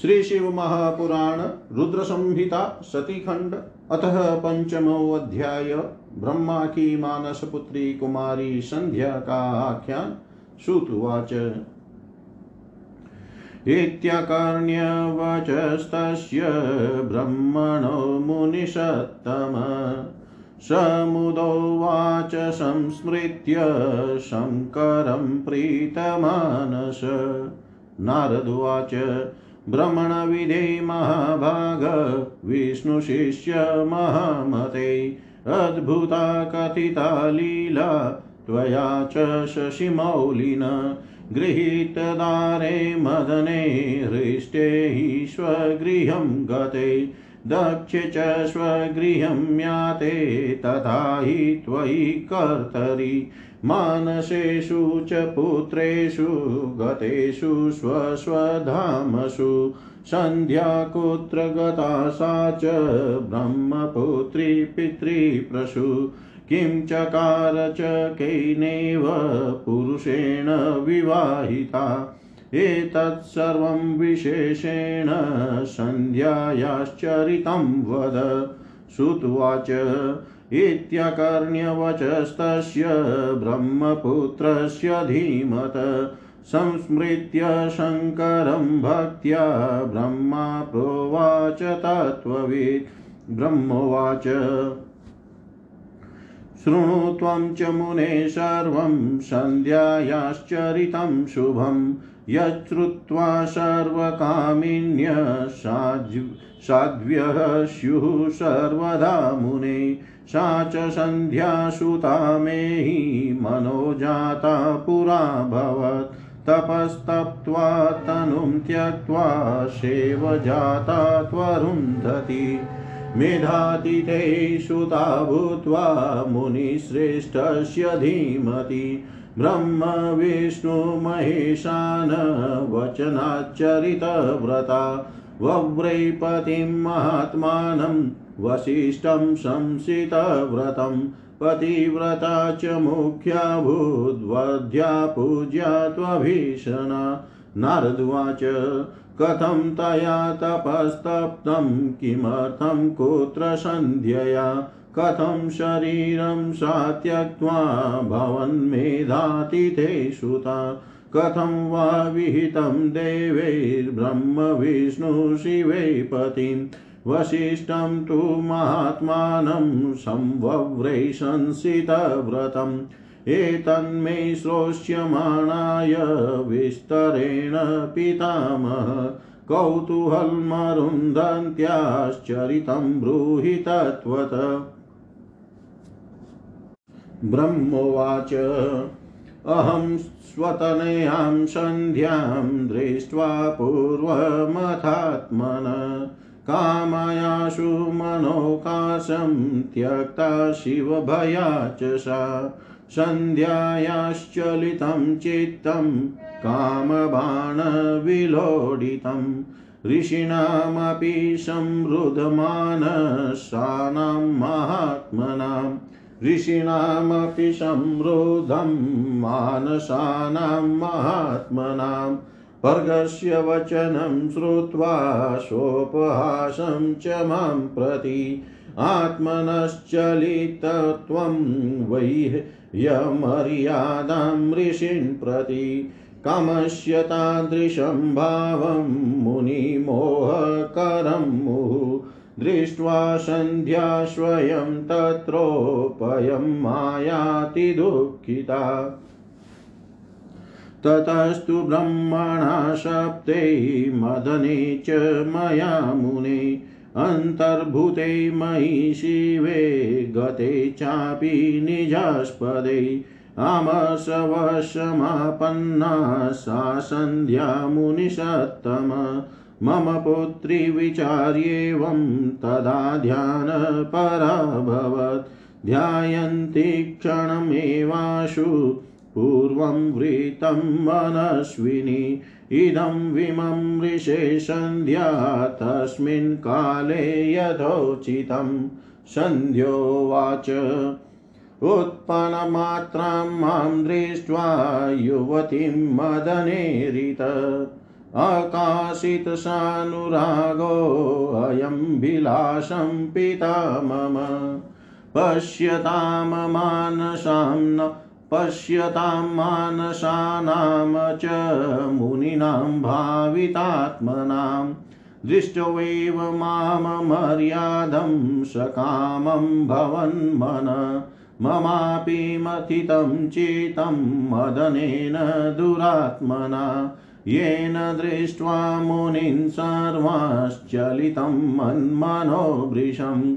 श्री शिव महापुराण रुद्र संहिता सतीखंड, अतः पंचमो अध्याय, ब्रह्मा की मानस पुत्री कुमारी संध्या का आख्यान श्रुतुवाच इत्यकर्ण्यवचस्तस्य ब्रह्मणो मुनिषत्तम समुदोवाच संस्मृत्य शङ्करं प्रीतमानस। नारदुवाच भ्रमणविधे महाभाग विष्णुशिष्य महामते, अद्भुता कथिता लीला, त्वया च शशिमौलिन गृहीतदारे मदने, हृष्टे हि स्वगृहं गते, दक्ष च स्वगृहं याते तथा हि त्वयि कर्तरि। मानसेषु च पुत्रेषु, गतेषु स्वस्वधामसु। सन्ध्या कुत्र गता सा च ब्रह्मपुत्री पितृप्रसु। किं चकार च कैनेव पुरुषेण विवाहिता। एतत्सर्वं विशेषेण सन्ध्यायाश्चरितं वद। श्रुत्वाच इत्यकर्ण्यवचस्तस्य ब्रह्मपुत्रस्य धीमत, संस्मृत्य शङ्करं भक्त्या ब्रह्मा प्रोवाच तत्त्ववित्। ब्रह्मोवाच। शृणु त्वं च मुने सर्वं, सन्ध्यायाश्चरितं शुभं। यच्छ्रुत्वा सर्वकामिन्य स्युः सर्वदा मुने। सा च सन्ध्यासुता मे हि मनोजाता पुरा भवत्। तपस्तप्त्वा तनुं त्यक्त्वा सेवजाता त्वरुन्धति मेधातिथे सुता भूत्वा मुनिश्रेष्ठस्य धीमति। ब्रह्म विष्णुमहेशान वचनाच्चरितव्रता। वव्रैपतिं महात्मानं वसिष्ठं संसितव्रतं पतिव्रता च मुख्या भूद्वध्या पूज्या त्वभीषणा नारदुवाच कथं तया तपस्तप्तं किमर्थं कुत्र सन्ध्यया? कथं शरीरं सा त्यक्त्वा भवन्मेधातिथे सुता कथं वा विहितं देवैर्ब्रह्मविष्णुशिवे पतिं वसिष्ठं तु महात्मानं संवव्रै संसितव्रतम् एतन्मे श्रोष्यमाणाय विस्तरेण पितामह कौतूहलमरुन्धन्त्याश्चरितं ब्रूहि तत्त्वत। ब्रह्मोवाच, अहं स्वतनयां सन्ध्यां दृष्ट्वा पूर्वमथात्मन। कामायाशु मनोकाशं त्यक्ता शिवभया च सा। सन्ध्यायाश्चलितं चित्तं कामबाणविलोडितं। ऋषीणामपि संरुधमानसानां महात्मनां। ऋषीणामपि संरुधं मानसानां महात्मनां। वर्गस्य वचनं श्रुत्वा सोपहासं च माँ प्रति आत्मनश्चलितत्वं वै यमर्यादां ऋषीन् प्रति कामस्य तादृशं भावं मुनिमोहकरं मुहुः दृष्ट्वा सन्ध्या स्वयं तत्रोपयं मायाति दुःखिता। ततस्तु ब्रह्मणा सप्ते मदने च मया मुने, अन्तर्भूते मयि शिवे, गते चापि निजास्पदे। आमसवशमापन्ना सा सन्ध्या मुनिषत्तम मम पुत्री विचार्येवं तदा ध्यानपराभवत्। ध्यायन्ति क्षणमेवाशु पूर्वं वृतं मनस्विनी इदं विमं ऋषे सन्ध्या, तस्मिन् काले यथोचितं सन्ध्योवाच उत्पन्नमात्रां माँ दृष्ट्वा युवतीं मदनेरित अकाशितसानुरागोऽयं विलासं पिता मम पश्यतां मानसां न पश्यतां मानसानां च मुनीनां भावितात्मनां। दृष्टवैव माँ मर्यादं सकामं भवन्मन। ममापि मथितं चितं मदनेन दुरात्मना। येन दृष्ट्वा मुनीन् सर्वाश्चलितं मन्मनो वृषम्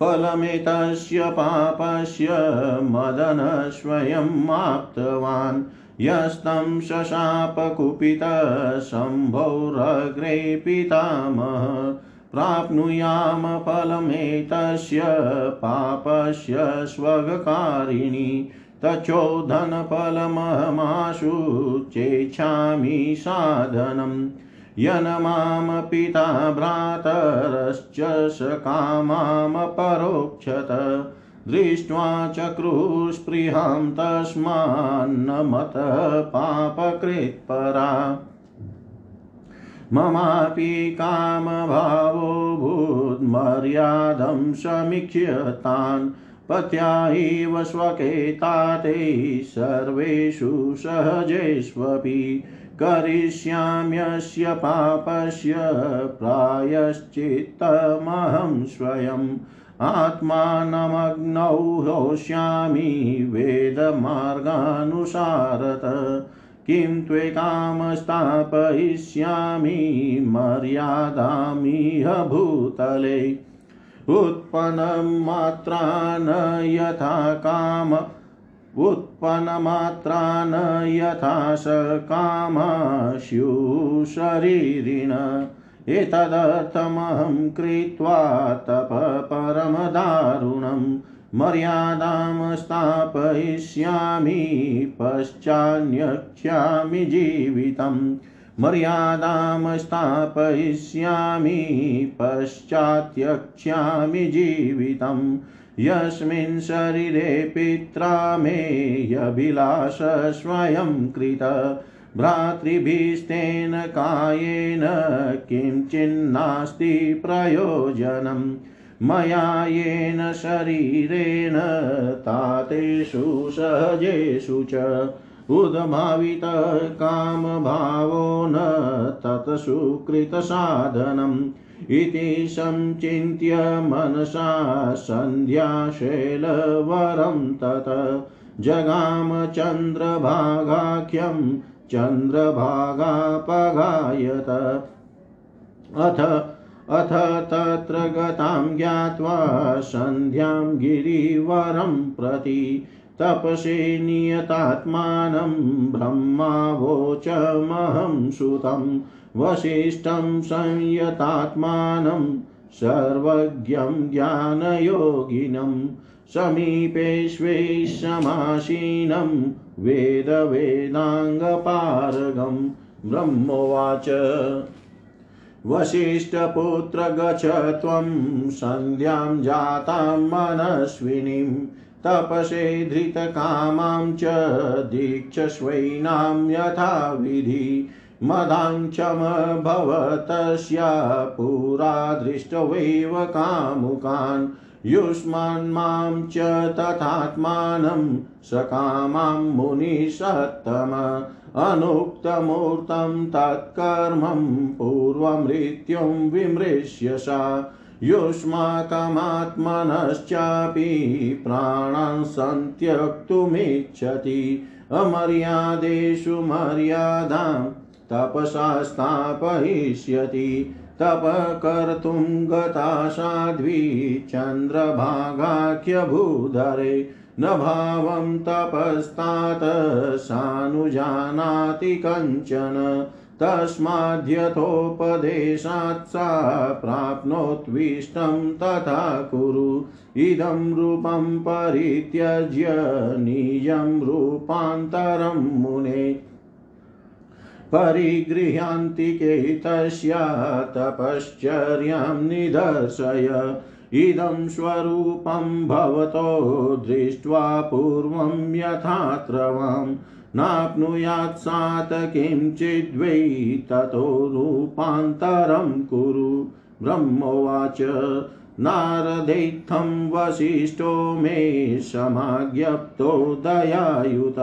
फलमेतस्य पापस्य मदन स्वयम् आप्तवान् यस्तं शशापकुपितशम्भोरग्रे पितामह प्राप्नुयाम फलमेतस्य पापस्य स्वगकारिणी तचोधनफलमहमाशु चेच्छामि साधनम्। यनमां पिता भ्रातरश्च सकामामपरोक्षत दृष्ट्वा चक्रुस्पृहां तस्मान्नमत पापकृत्परा ममापि कामभावो भूद्मर्यादं समीक्ष्य तान् पत्याैव स्वकेताते सर्वेषु सहजेष्वपि करिष्याम्यस्य पापस्य प्रायश्चित्तमहं स्वयम् आत्मानमग्नौ होष्यामि वेदमार्गानुसारत। किं त्वेकामस्थापयिष्यामि मर्यादामिह भूतले। उत्पन्नं मात्रा न यथा काम। उत्पन्नमात्रान् यथा स कामास्युशरीरिण एतदर्थमहं कृत्वा तप परमदारुणं मर्यादां स्थापयिष्यामि पश्चान्यक्ष्यामि जीवितम् मर्यादां स्थापयिष्यामि पश्चात्यक्ष्यामि जीवितम् यस्मिन् शरीरे पित्रा मेऽभिलाष स्वयं कृत। भ्रातृभिस्तेन कायेन किञ्चिन्नास्ति प्रयोजनम् मया येन शरीरेण तातेषु सहजेषु च। उद्भावितः कामभावो न तत्सुकृतसाधनम्। इति संचिन्त्य मनसा सन्ध्याशैलवरं तत। जगाम चन्द्रभागाख्यं चन्द्रभागापगायत। अथ अथ तत्र गतां ज्ञात्वा सन्ध्यां गिरिवरं प्रति। तपसे नियतात्मानं ब्रह्मावोचमहं सुतम् वसिष्ठं संयतात्मानं सर्वज्ञं ज्ञानयोगिनं समीपेष्वै समासीनं वेदवेदाङ्गपारगं ब्रह्मोवाच वसिष्ठपुत्र गच्छ त्वं सन्ध्यां जातां मनस्विनीं तपसे धृतकामां च दीक्षस्वैनां यथाविधि मदाञ्चमभवतस्या पुरा दृष्टवैव कामुकान् युष्मान्मां च तथात्मानं सकामां मुनिसत्तम अनुक्तमूर्तं तत्कर्मं पूर्वमृत्युं विमृश्य सा युष्माकमात्मनश्चापि प्राणान् सन्त्यक्तुमिच्छति। अमर्यादेषु मर्यादां तपसा स्थापयिष्यति। तपकर्तुं गता साध्वी चन्द्रभागाख्यभूधरे। न भावं तपस्तात् सानुजानाति कञ्चन। तस्माद्यथोपदेशात् सा प्राप्नोत्विष्टं तथा कुरु। इदं रूपं परित्यज्य निजं रूपान्तरं मुने। परिगृह्यान्तिके तस्या तपश्चर्यां निदर्शय। इदं स्वरूपं भवतो दृष्ट्वा पूर्वं यथात्रवां नाप्नुयात् सात् किञ्चिद्वै ततो रूपान्तरं कुरु। ब्रह्मोवाच नारदैत्थं वसिष्ठो मे समाज्ञप्तो दयायुत।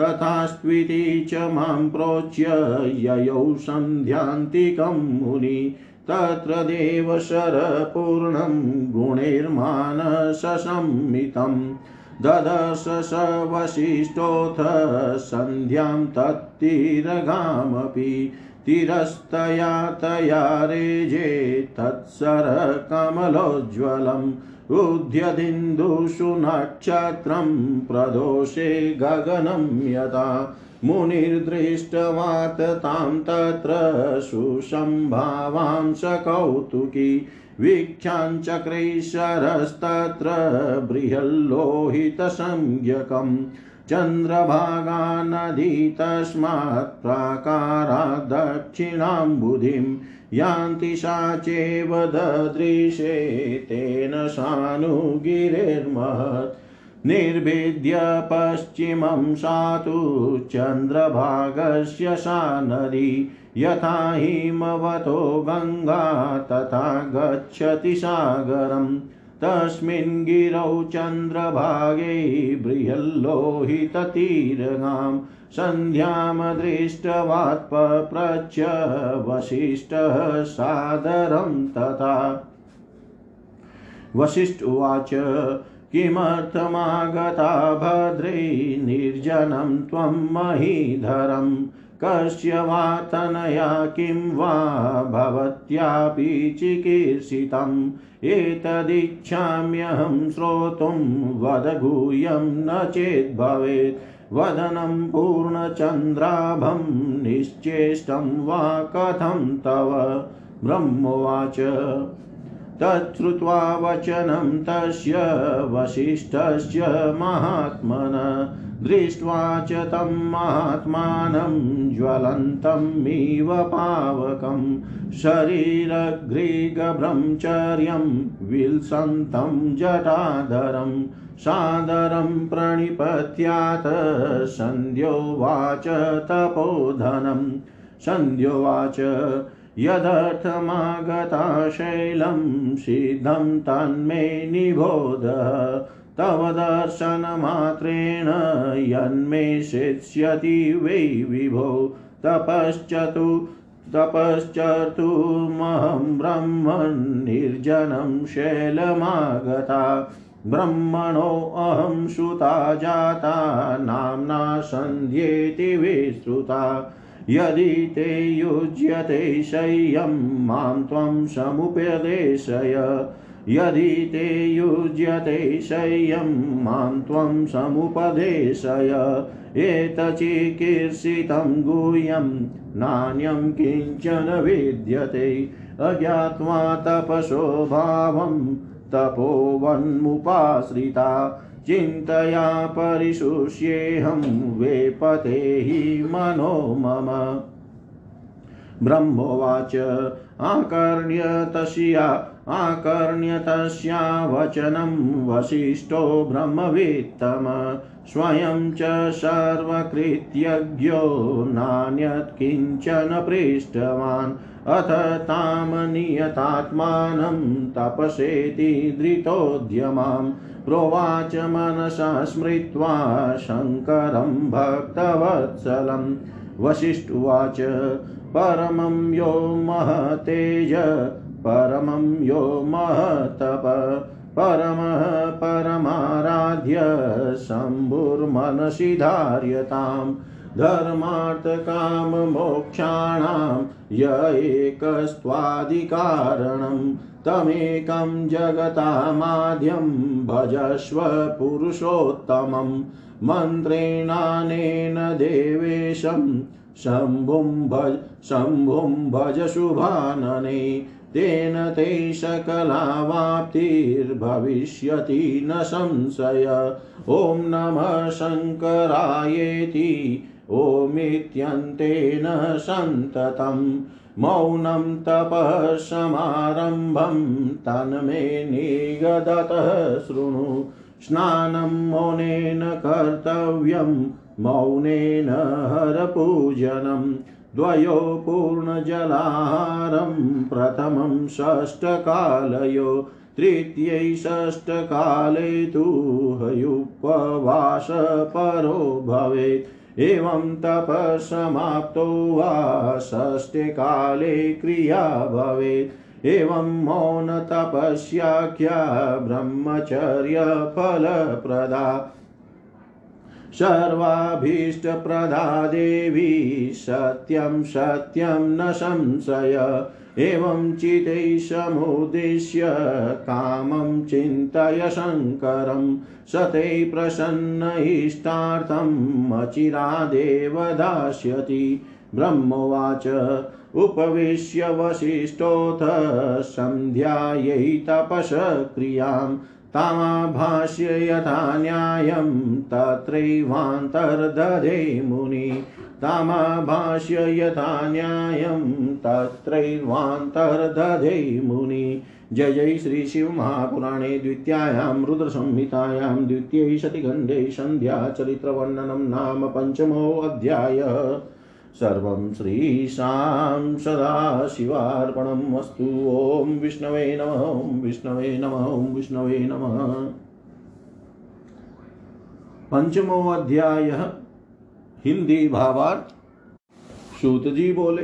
तथास्त्विति च माँ प्रोच्य ययौ सन्ध्यान्तिकं मुनि। तत्र देवशरपूर्णं गुणैर्मानससंमितं ददश स वसिष्ठोऽथ सन्ध्यां तत्तिरगामपि तिरस्तया तया रेजे तत्सरकमलोज्ज्वलम् उद्यदिन्दुषु नक्षत्रं प्रदोषे गगनं यथा मुनिर्दृष्टवात् तां तत्र सुसम्भावां स कौतुकी वीक्षाञ्चक्रैशरस्तत्र बृहल्लोहितसंज्ञकम् चन्द्रभागा तस्मात् प्राकारात् दक्षिणाम्बुधिं यान्ति सा चैव ददृशे तेन सानुगिरेर्महत्। निर्भिद्य पश्चिमं सा तु चन्द्रभागस्य सा नदी यथा हिमवतो गङ्गा तथा गच्छति सागरम्। तस्मिन् गिरौ चन्द्रभागे बृहल्लोहिततीरगां सन्ध्यां दृष्टवात्पप्रच्छ वसिष्ठः सादरं तथा। वसिष्ठ उवाच, किमर्थमागता भद्रे निर्जनं त्वं महीधरम्? कस्य वा तनया किं वा भवत्यापि चिकीर्षितम्। एतदिच्छाम्यहं श्रोतुं वद गुह्यं न चेद्भवेत् वदनं पूर्णचन्द्राभं निश्चेष्टं वा कथं तव? ब्रह्मोवाच। तच्छ्रुत्वा वचनं तस्य वसिष्ठस्य महात्मन, दृष्ट्वा च तं महात्मानं ज्वलन्तमिव पावकं शरीरघ्रीगब्रह्मचर्यं विल्सन्तं जटाधरं सादरं प्रणिपत्यात्, सन्ध्योवाच तपोधनं, सन्ध्योवाच यदर्थमागता शैलं सिद्धं तन्मे निबोध। तव दर्शनमात्रेण यन्मे शिष्यति वै विभो। तपश्चतु तपश्चर्तुमहं ब्रह्मन् शैलमागता। ब्रह्मणोऽहं सुता जाता, नाम्ना सन्ध्येति विश्रुता यदि ते युज्यते शय्यं माँ त्वं समुपदेशय। यदि ते युज्यते शय्यं माँ त्वं समुपदेशय। एतचिकीर्षितं गुह्यं नान्यं किंचन विद्यते। अज्ञात्वा तपसो भावं तपोवन्मुपाश्रिता। चिन्तया परिशुष्येऽहं वेपते हि मनो मम। ब्रह्मोवाच, आकर्ण्य तस्या आकर्ण्य तस्या वचनं वसिष्ठो ब्रह्मवित्तम। स्वयं च सर्वकृत्यज्ञो नान्यत् किंचन पृष्टवान् अथ तां नियतात्मानं तपसेति धृतोद्यमां प्रोवाच मनसा स्मृत्वा शङ्करं भक्तवत्सलं। वसिष्ठुवाच, परमं यो महतेज, परमं यो महतप। परमः परमाराध्य, शम्भुर्मनसि धार्यताम् धर्मार्थकाममोक्षाणां य एकस्त्वादिकारणं तमेकं जगतामाद्यं भजस्व पुरुषोत्तमं मन्त्रेणानेन देवेशं शम्भुं भज शम्भुं भज शुभानने, तेन ते सकलावाप्तिर्भविष्यति न संशय। ॐ नमः शङ्करायेति ॐमित्यन्तेन सन्ततम्। मौनं तपः समारम्भं तन्मे निगदतः शृणु। स्नानं मौनेन कर्तव्यं, मौनेन हरपूजनम् द्वयो पूर्णजलाहारं, प्रथमं षष्ठकालयो। तृतीयै षष्ठकाले तु हयुपवासपरो भवेत्। एवं तपसमाप्तो वा षष्ठे काले क्रिया भवेत्। एवं मौनतपस्याख्या ब्रह्मचर्यफलप्रदा। सर्वाभीष्टप्रदा देवी सत्यं सत्यं न संशय। एवं चितैः समुद्दिश्य कामं चिन्तय शङ्करं स ते प्रसन्न इष्टार्थम् अचिरादेव दास्यति ब्रह्मोवाच उपविश्य वसिष्ठोऽथ सन्ध्यायै तपसक्रियाम् तामाभाष्य यथा न्यायं तत्रैवान्तर्दधे मुनि। तामाभाष्य यथा न्यायं तत्रैवान्तर्दधे मुनि। जय जय श्रीशिवमहापुराणे द्वितीयायां रुद्रसंहितायां द्वितीये शतिखण्डे सन्ध्याचरित्रवर्णनं नाम पञ्चमोऽध्यायः। सर्वं श्रीशां सदाशिवार्पणम् अस्तु। ॐ विष्णवे नमः विष्णवे नमः विष्णवे नमः। पंचमो अध्याय हिंदी भावार्थ सूत जी बोले,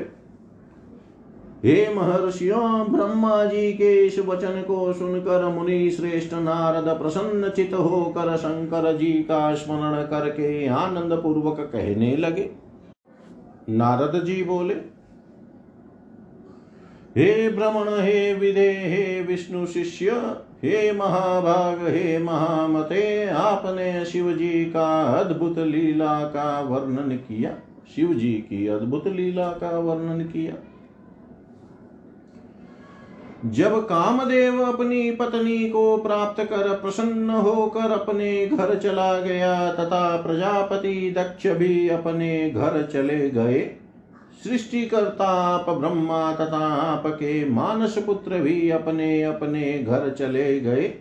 हे महर्षियों, ब्रह्मा जी के इस वचन को सुनकर मुनि श्रेष्ठ नारद प्रसन्न चित होकर शंकर जी का स्मरण करके आनंद पूर्वक कहने लगे। नारद जी बोले, हे भ्रमण हे विदे, हे विष्णु शिष्य हे महाभाग, हे महामते, आपने शिव जी का अद्भुत लीला का वर्णन किया। शिव जी की अद्भुत लीला का वर्णन किया। जब कामदेव अपनी पत्नी को प्राप्त कर प्रसन्न होकर अपने घर चला गया, तथा प्रजापति दक्ष भी अपने घर चले गए सृष्टिकर्ता आप ब्रह्मा तथा आपके मानस पुत्र भी अपने अपने घर चले गए।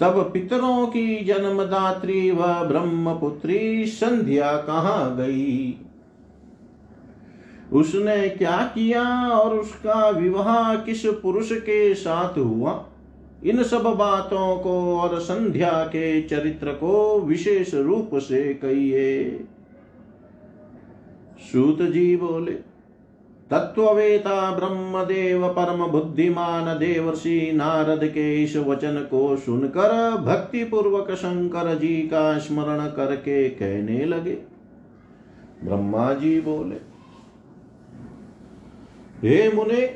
तब पितरों की जन्मदात्री व ब्रह्मपुत्री संध्या कहाँ गई? उसने क्या किया और उसका विवाह किस पुरुष के साथ हुआ? इन सब बातों को और संध्या के चरित्र को विशेष रूप से कहिए। सूत जी बोले तत्ववेता ब्रह्मदेव परम बुद्धिमान देवर्षि नारद के इस वचन को सुनकर भक्ति पूर्वक शंकर जी का स्मरण करके कहने लगे। ब्रह्मा जी बोले, हे मुने,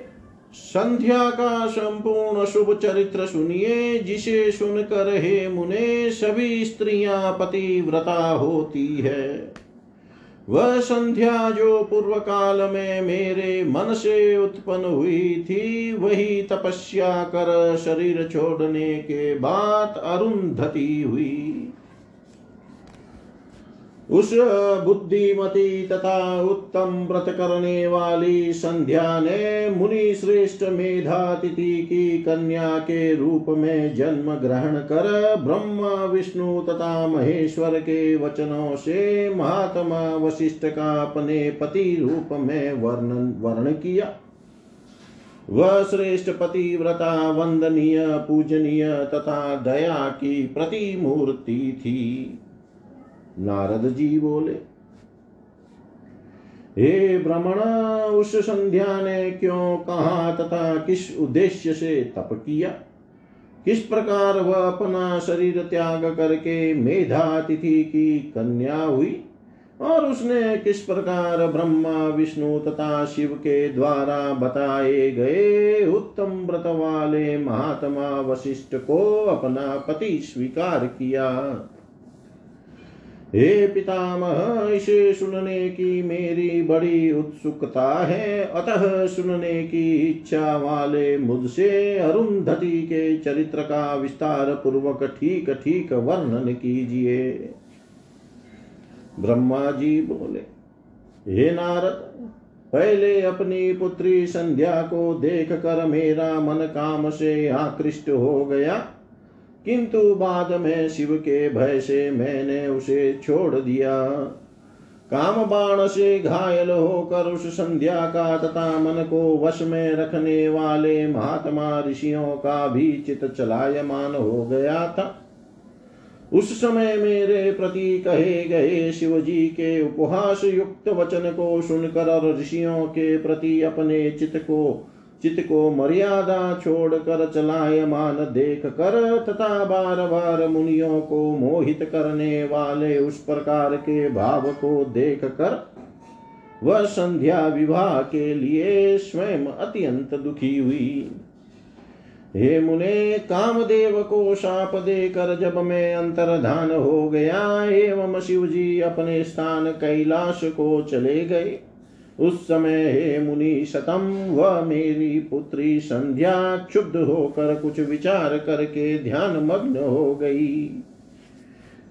संध्या का संपूर्ण शुभ चरित्र सुनिए, जिसे सुनकर हे मुने, सभी स्त्रियाँ पतिव्रता होती है। वह संध्या जो पूर्व काल में मेरे मन से उत्पन्न हुई थी, वही तपस्या कर शरीर छोड़ने के बाद अरुंधति हुई। उस बुद्धिमती तथा उत्तम व्रत करने वाली संध्या ने मुनि श्रेष्ठ मेधातिथि की कन्या के रूप में जन्म ग्रहण कर ब्रह्मा, विष्णु तथा महेश्वर के वचनों से महात्मा वशिष्ठ का अपने पति रूप में वर्णन, वर्ण किया। वह श्रेष्ठ पतिव्रता वंदनीय, पूजनीय तथा दया की प्रतिमूर्ति थी। नारद जी बोले, हे भ्रमण उस संध्या ने क्यों कहा तथा किस उद्देश्य से तप किया? किस प्रकार वह अपना शरीर त्याग करके मेधातिथि की कन्या हुई? और उसने किस प्रकार ब्रह्मा, विष्णु तथा शिव के द्वारा बताए गए उत्तम व्रत वाले महात्मा वशिष्ठ को अपना पति स्वीकार किया? हे पितामह, इसे सुनने की मेरी बड़ी उत्सुकता है। अतः सुनने की इच्छा वाले मुझसे अरुंधति के चरित्र का विस्तार पूर्वक ठीक ठीक वर्णन कीजिए। ब्रह्मा जी बोले, हे नारद, पहले अपनी पुत्री संध्या को देख कर मेरा मन काम से आकृष्ट हो गया। किंतु बाद में शिव के भय से मैंने उसे छोड़ दिया। काम बाण से घायल होकर उस संध्या का तथा मन को वश में रखने वाले महात्मा ऋषियों का भी चित चलायमान हो गया था। उस समय मेरे प्रति कहे गए शिव जी के उपहास युक्त वचन को सुनकर और ऋषियों के प्रति अपने चित को चित को मर्यादा छोड़कर चलायमान देख कर, तथा बार बार मुनियों को मोहित करने वाले उस प्रकार के भाव को देख कर, वह संध्या विवाह के लिए स्वयं अत्यंत दुखी हुई। हे मुने, कामदेव को शाप देकर जब मैं अंतर्धान हो गया, एवं शिव जी अपने स्थान कैलाश को चले गए उस समय हे मुनि शतम व मेरी पुत्री संध्या क्षुब्ध होकर कुछ विचार करके ध्यान मग्न हो गई।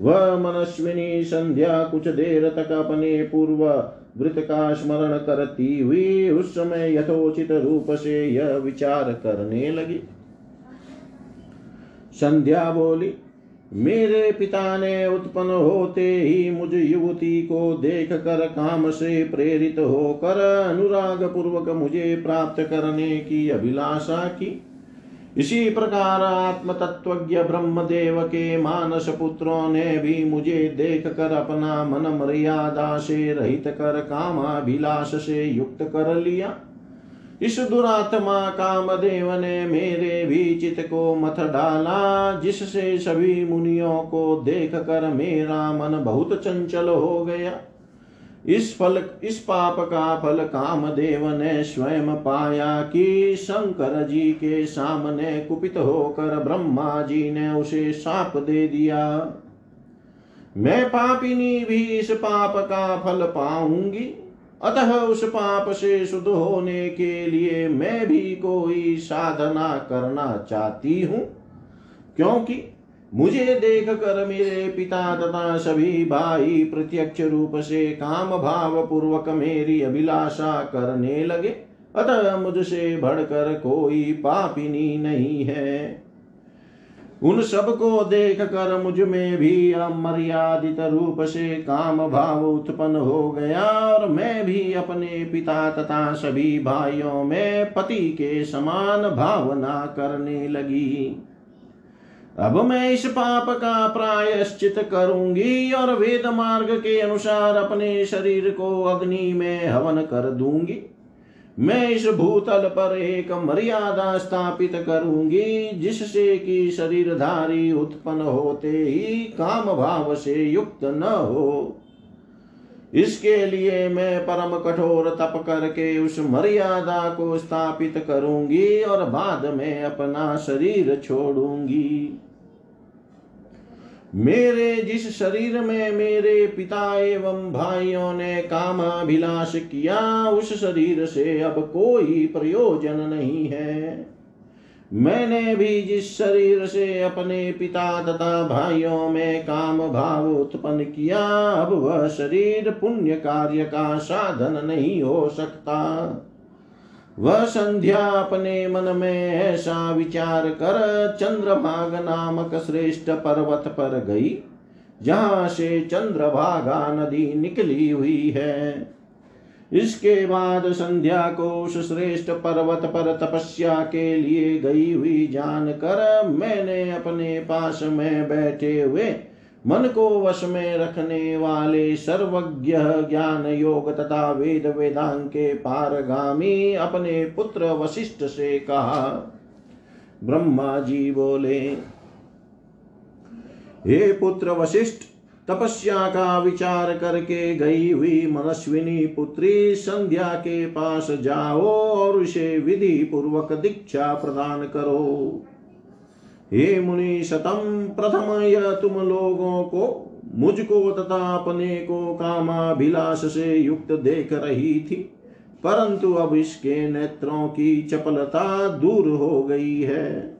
वह मनस्विनी संध्या कुछ देर तक अपने पूर्व वृत का स्मरण करती हुई उस समय यथोचित रूप से यह विचार करने लगी। संध्या बोली मेरे पिता ने उत्पन्न होते ही मुझ युवती को देख कर काम से प्रेरित होकर अनुराग पूर्वक मुझे प्राप्त करने की अभिलाषा की। इसी प्रकार आत्म तत्वज्ञ ब्रह्मदेव के मानस पुत्रों ने भी मुझे देख कर अपना मन मर्यादा से रहित कर कामाभिलाष से युक्त कर लिया। इस दुरात्मा कामदेव ने मेरे भी चित को मथ डाला, जिससे सभी मुनियों को देख कर मेरा मन बहुत चंचल हो गया। इस फल, इस पाप का फल कामदेव ने स्वयं पाया कि शंकर जी के सामने कुपित होकर ब्रह्मा जी ने उसे साप दे दिया। मैं पापिनी भी इस पाप का फल पाऊँगी। अतः उस पाप से शुद्ध होने के लिए मैं भी कोई साधना करना चाहती हूँ, क्योंकि मुझे देख कर मेरे पिता तथा सभी भाई प्रत्यक्ष रूप से काम भाव पूर्वक मेरी अभिलाषा करने लगे। अतः मुझसे भड़कर कोई पापिनी नहीं है। उन सबको देख कर मुझमें भी अमर्यादित रूप से काम भाव उत्पन्न हो गया और मैं भी अपने पिता तथा सभी भाइयों में पति के समान भावना करने लगी। अब मैं इस पाप का प्रायश्चित करूँगी और वेद मार्ग के अनुसार अपने शरीर को अग्नि में हवन कर दूँगी। मैं इस भूतल पर एक मर्यादा स्थापित करूँगी, जिससे कि शरीरधारी उत्पन्न होते ही काम भाव से युक्त न हो। इसके लिए मैं परम कठोर तप करके उस मर्यादा को स्थापित करूँगी और बाद में अपना शरीर छोड़ूँगी। मेरे जिस शरीर में मेरे पिता एवं भाइयों ने कामाभिलाष किया, उस शरीर से अब कोई प्रयोजन नहीं है। मैंने भी जिस शरीर से अपने पिता तथा भाइयों में काम भाव उत्पन्न किया, अब वह शरीर पुण्य कार्य का साधन नहीं हो सकता। वह संध्या अपने मन में ऐसा विचार कर चंद्रभाग नामक श्रेष्ठ पर्वत पर गई, जहाँ से चंद्रभागा नदी निकली हुई है। इसके बाद संध्या को उस श्रेष्ठ पर्वत पर तपस्या के लिए गई हुई जानकर मैंने अपने पास में बैठे हुए मन को वश में रखने वाले सर्वज्ञ ज्ञान योग तथा वेद वेदांग के पारगामी अपने पुत्र वशिष्ठ से कहा, ब्रह्मा जी बोले, हे पुत्र वशिष्ठ, तपस्या का विचार करके गई हुई मनस्विनी पुत्री संध्या के पास जाओ और उसे विधि पूर्वक दीक्षा प्रदान करो। हे मुनि शतम प्रथम यह तुम लोगों को, मुझको तथा अपने को कामाभिलाष से युक्त देख रही थी। परंतु अब इसके नेत्रों की चपलता दूर हो गई है।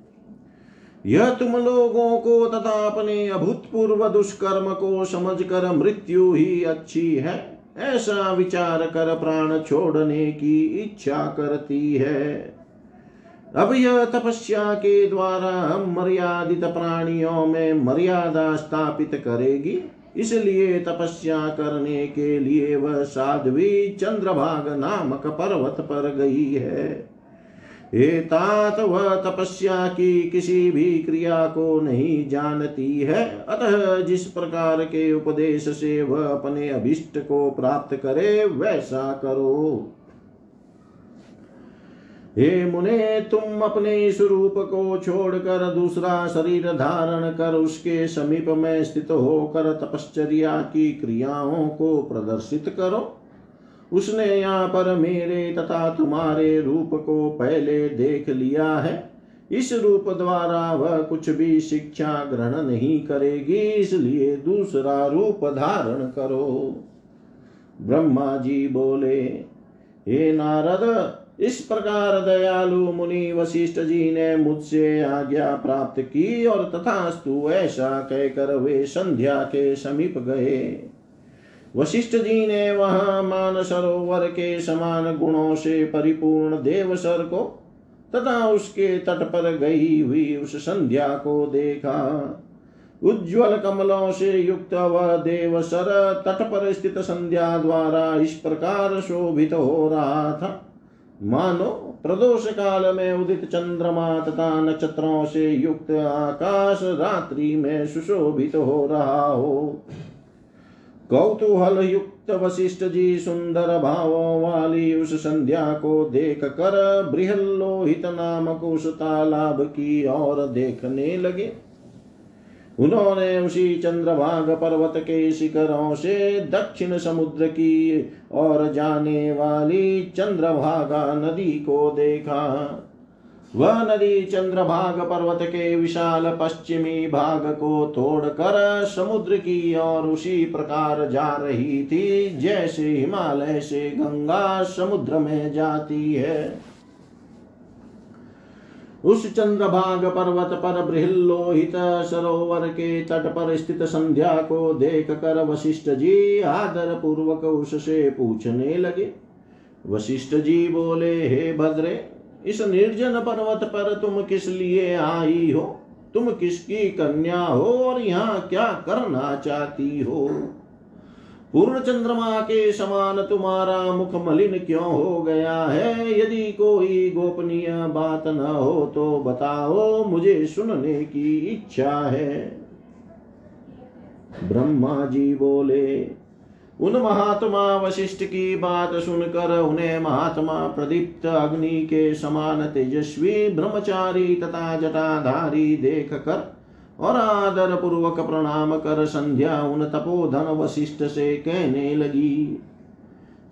यह तुम लोगों को तथा अपने अभूतपूर्व दुष्कर्म को समझकर मृत्यु ही अच्छी है। ऐसा विचार कर प्राण छोड़ने की इच्छा करती है। अब यह तपस्या के द्वारा हम मर्यादित प्राणियों में मर्यादा स्थापित करेगी। इसलिए तपस्या करने के लिए वह साध्वी चंद्रभाग नामक पर्वत पर गई है। तात वह तपस्या की किसी भी क्रिया को नहीं जानती है। अतः जिस प्रकार के उपदेश से वह अपने अभिष्ट को प्राप्त करे, वैसा करो। हे मुने, तुम अपने इस रूप को छोड़कर दूसरा शरीर धारण कर उसके समीप में स्थित होकर तपश्चर्या की क्रियाओं को प्रदर्शित करो। उसने यहाँ पर मेरे तथा तुम्हारे रूप को पहले देख लिया है। इस रूप द्वारा वह कुछ भी शिक्षा ग्रहण नहीं करेगी, इसलिए दूसरा रूप धारण करो। ब्रह्मा जी बोले, हे नारद इस प्रकार दयालु मुनि वशिष्ठ जी ने मुझसे आज्ञा प्राप्त की और तथास्तु ऐसा कहकर वे संध्या के समीप गए। वशिष्ठ जी ने वहाँ मान सरोवर के समान गुणों से परिपूर्ण देवसर को तथा उसके तट पर गई हुई उस संध्या को देखा। उज्ज्वल कमलों से युक्त वह देवसर तट पर स्थित संध्या द्वारा इस प्रकार शोभित हो रहा था। मानो प्रदोष काल में उदित चंद्रमा तथा नक्षत्रों से युक्त आकाश रात्रि में सुशोभित हो रहा हो। कौतूहल युक्त वशिष्ठ जी सुंदर भावों वाली उस संध्या को देख कर बृहलोहित नामक उस तालाब की ओर देखने लगे। उन्होंने उसी चंद्रभाग पर्वत के शिखरों से दक्षिण समुद्र की ओर जाने वाली चंद्रभागा नदी को देखा। वह नदी चंद्रभाग पर्वत के विशाल पश्चिमी भाग को तोड़कर समुद्र की ओर उसी प्रकार जा रही थी, जैसे हिमालय से गंगा समुद्र में जाती है। उस चंद्रभाग पर्वत पर बृहलोहित सरोवर के तट पर स्थित संध्या को देख कर वशिष्ठ जी आदर पूर्वक उससे पूछने लगे। वशिष्ठ जी बोले, हे भद्रे, इस निर्जन पर्वत पर तुम किस लिए आई हो? तुम किसकी कन्या हो और यहाँ क्या करना चाहती हो? पूर्ण चंद्रमा के समान तुम्हारा मुख मलिन क्यों हो गया है? यदि कोई गोपनीय बात न हो तो बताओ, मुझे सुनने की इच्छा है। ब्रह्मा जी बोले, उन महात्मा वशिष्ठ की बात सुनकर उन्हें महात्मा प्रदीप्त अग्नि के समान तेजस्वी, ब्रह्मचारी तथा जटाधारी देख कर और आदर पूर्वक प्रणाम कर संध्या उन तपोधन वशिष्ठ से कहने लगी।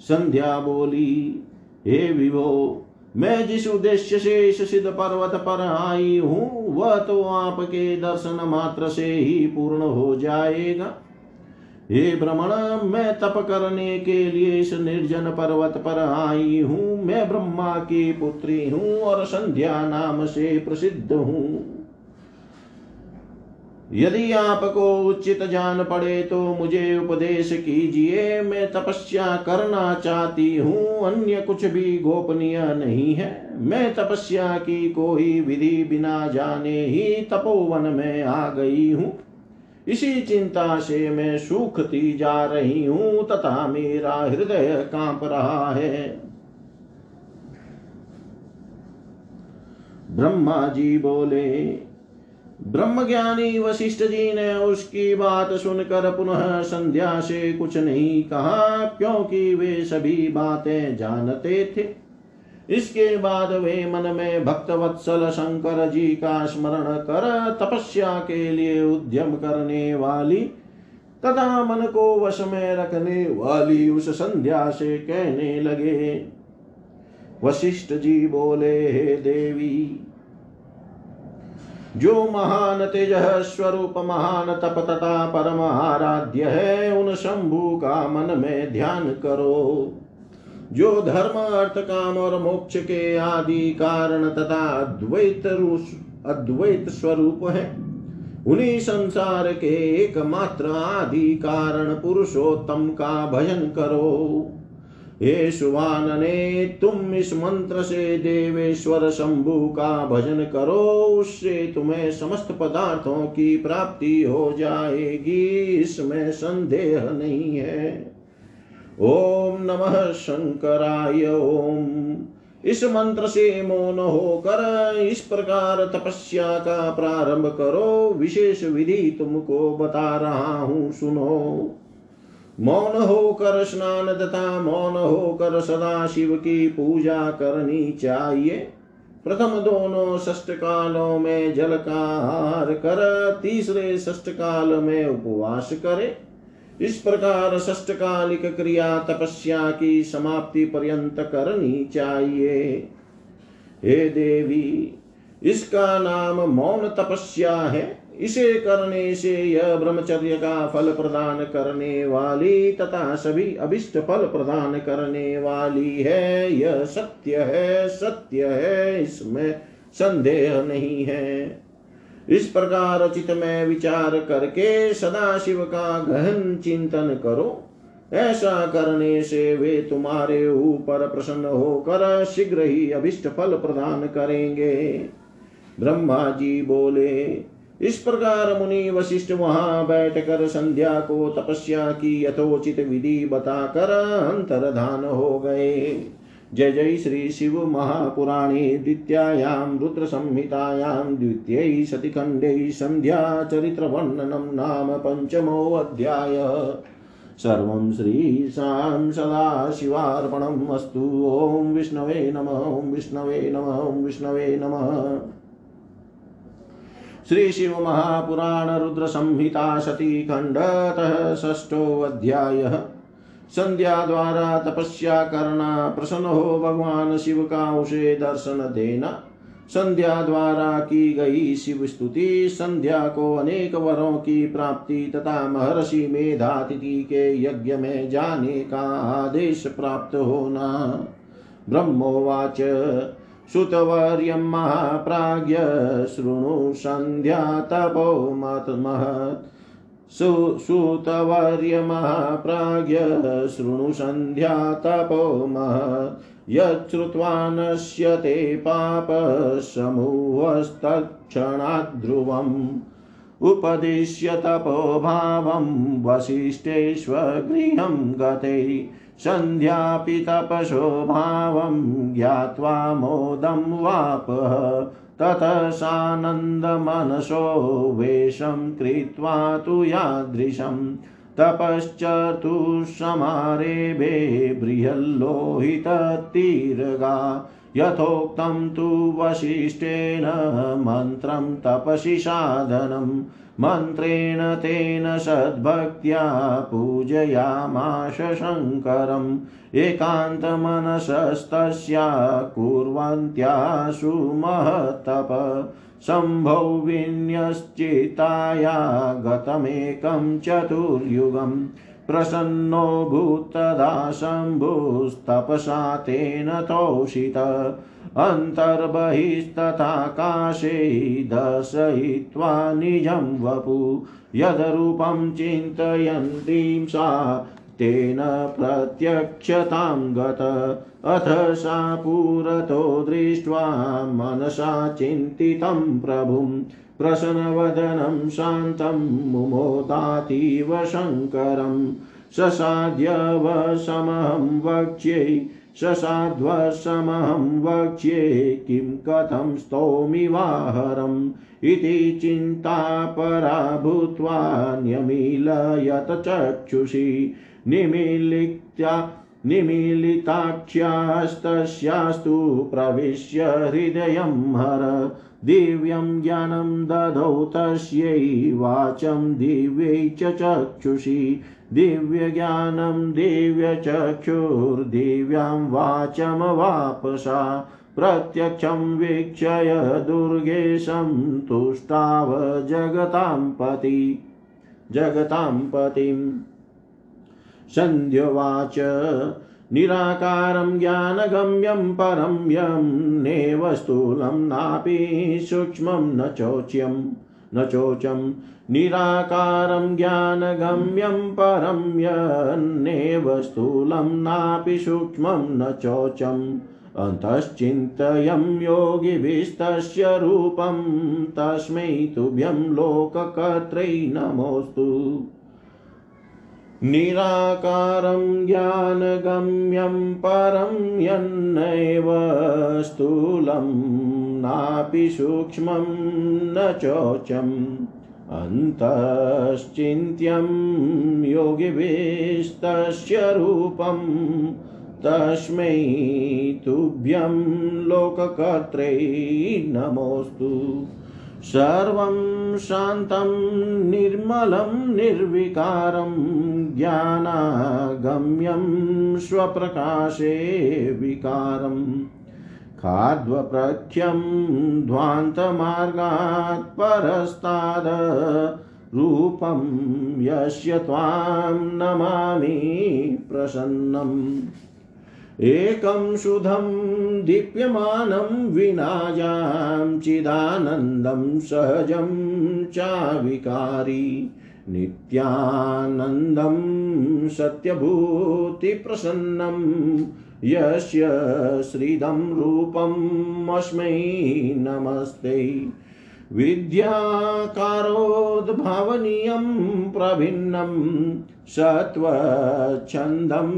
संध्या बोली, हे विभो, मैं जिस उद्देश्य से इस सिद्ध पर्वत पर आई हूँ, वह तो आपके दर्शन मात्र से ही पूर्ण हो जाएगा। हे भ्रमण मैं तप करने के लिए इस निर्जन पर्वत पर आई हूँ। मैं ब्रह्मा की पुत्री हूँ और संध्या नाम से प्रसिद्ध हूँ। यदि आपको उचित जान पड़े तो मुझे उपदेश कीजिए। मैं तपस्या करना चाहती हूँ, अन्य कुछ भी गोपनीय नहीं है। मैं तपस्या की कोई विधि बिना जाने ही तपोवन में आ गई हूँ। इसी चिंता से मैं सूखती जा रही हूँ, तथा मेरा हृदय काँप रहा है। ब्रह्मा जी बोले ब्रह्मज्ञानी वशिष्ठ जी ने उसकी बात सुनकर पुनः संध्या से कुछ नहीं कहा, क्योंकि वे सभी बातें जानते थे। इसके बाद वे मन में भक्त वत्सल शंकर जी का स्मरण कर तपस्या के लिए उद्यम करने वाली तथा मन को वश में रखने वाली उस संध्या से कहने लगे। वशिष्ठ जी बोले, हे देवी जो महान तेज स्वरूप महान तप तथा परम आराध्य है, उन शंभु का मन में ध्यान करो। जो धर्म, अर्थ, काम और मोक्ष के आदि कारण तथा अद्वैत अद्वैत स्वरूप है, उन्हीं संसार के एकमात्र आदि कारण पुरुषोत्तम का भजन करो। हे सुवानने तुम इस मंत्र से देवेश्वर शंभु का भजन करो, उससे तुम्हें समस्त पदार्थों की प्राप्ति हो जाएगी, इसमें संदेह नहीं है। ओम नमः शंकराय, ओम। इस मंत्र से मौन होकर इस प्रकार तपस्या का प्रारंभ करो, विशेष विधि तुमको बता रहा हूँ, सुनो। मौन होकर स्नान तथा मौन होकर सदा शिव की पूजा करनी चाहिए। प्रथम दोनों षष्ट कालों में जल का आहार कर, तीसरे षष्ट काल में उपवास करे। इस प्रकार षष्टकालिक क्रिया तपस्या की समाप्ति पर्यंत करनी चाहिए। हे देवी, इसका नाम मौन तपस्या है। इसे करने से यह ब्रह्मचर्य का फल प्रदान करने वाली तथा सभी अभिष्ट फल प्रदान करने वाली है। यह सत्य है सत्य है, इसमें संदेह नहीं है। इस प्रकार चित में विचार करके सदा शिव का गहन चिंतन करो। ऐसा करने से वे तुम्हारे ऊपर प्रसन्न होकर शीघ्र ही अभिष्ट फल प्रदान करेंगे। ब्रह्मा जी बोले इस प्रकार मुनि वशिष्ठ वहाँ बैठकर संध्या को तपस्या की यथोचित विधि बताकर अंतर्धान हो गए। जय जय श्री शिव महापुराणे द्वितीयायां, रुद्रसंहितायां, द्वितीयै सतिखण्डे सन्ध्याचरित्रवर्णनं नाम पञ्चमोऽध्याय। सर्वं श्रीशां सदाशिवार्पणम् अस्तु। ॐ विष्णवे नमः, ॐ विष्णवे नमः, ॐ विष्णवे नमः। श्री शिव महापुराण रुद्र संहिता सती खंडतः षष्ठोऽध्याय। संध्या द्वारा तपस्या करना प्रसन्न हो भगवान शिव का उसे दर्शन देना संध्या द्वारा की गई शिव स्तुति संध्या को अनेक वरों की प्राप्ति तथा महर्षि मेधातिथि के यज्ञ में जाने का आदेश प्राप्त होना। ब्रह्मोवाच। सुतवर्यं महाप्राज्ञ, शृणु सन्ध्या तपो मतमहत्। सुतवर्य महाप्राज्ञ, शृणु सन्ध्या तपो महत् यच्छ्रुत्वा नश्यते पापसमूहस्तत्क्षणात् ध्रुवम् उपदिश्य तपोभावं वसिष्ठेष्वगृहं गते। सन्ध्यापि तपसो भावं ज्ञात्वा मोदं वापः, ततः सानन्दमनसो वेशं कृत्वा तु यादृशं। तपश्चतुस्समारेभे बृहल्लोहिततीर्गा, यथोक्तं तु वसिष्ठेन मन्त्रं तपसि साधनम्। मन्त्रेण तेन सद्भक्त्या पूजयामाश शङ्करम्। एकान्तमनसस्तस्या कुर्वन्त्याशु महत्तप। शम्भौ विन्यश्चिताया गतमेकं चतुर्युगम्। प्रसन्नो भूतदा शम्भुस्तपसा तेन तोषित। अन्तर्बहिस्तथाकाशे दर्शयित्वा निजं वपु। यद्रूपं चिन्तयन्तीं सा तेन प्रत्यक्षतां गत। अथ सा पुरतो दृष्ट्वा मनसा चिन्तितं प्रभुं। प्रसन्नवदनं शान्तं मुमोदातीव शङ्करं। ससाध्यवशमहं वक्ष्यै ससाध्वसमहं वक्ष्ये किं कथं स्तौमि वाहरम् इति चिन्तापरा भूत्वा न्यमीलयत चक्षुषि। निमीलित्या, निमीलिताक्ष्यास्तस्यास्तु प्रविश्य हृदयं हर। दिव्यं ज्ञानं ददौ तस्यै वाचं दिव्यै च चक्षुषि। दिव्यज्ञानं दिव्यचक्षुर्दिव्यां वाचमवापसा प्रत्यक्षं वीक्षय दुर्गेशं तुष्टाव जगतां पति, जगतां पतिम्। सन्ध्योवाच, निराकारं ज्ञानगम्यं परं यं नेव स्थूलं नापि सूक्ष्मं न चोच्यं न चोचं निराकारं ज्ञानगम्यं परं यन्नेव स्थूलं नापि सूक्ष्मं न चोचम् अन्तश्चिन्तयं योगिभिस्तस्य रूपं तस्मै तुभ्यं लोककर्त्रै नमोऽस्तु। निराकारं ज्ञानगम्यं परं यन्नैव स्थूलं नापि सूक्ष्मं न चोचम् अन्तश्चिन्त्यं योगिभिस्तस्य रूपं तस्मै तुभ्यं लोककर्त्रे नमोऽस्तु। सर्वं शान्तं, निर्मलं, निर्विकारं, ज्ञानागम्यं स्वप्रकाशे विकारम्। खाद्वप्रख्यं ध्वान्तमार्गात् परस्ताद रूपं यस्य त्वां नमामि प्रसन्नम्। एकं शुद्धं दीप्यमानं विनाजां चिदानन्दं सहजं चाविकारी नित्यानन्दं सत्यभूतिप्रसन्नं यस्य श्रीदं रूपमस्मै नमस्ते। विद्याकारोद्भावनीयं प्रभिन्नं सत्त्वच्छन्दं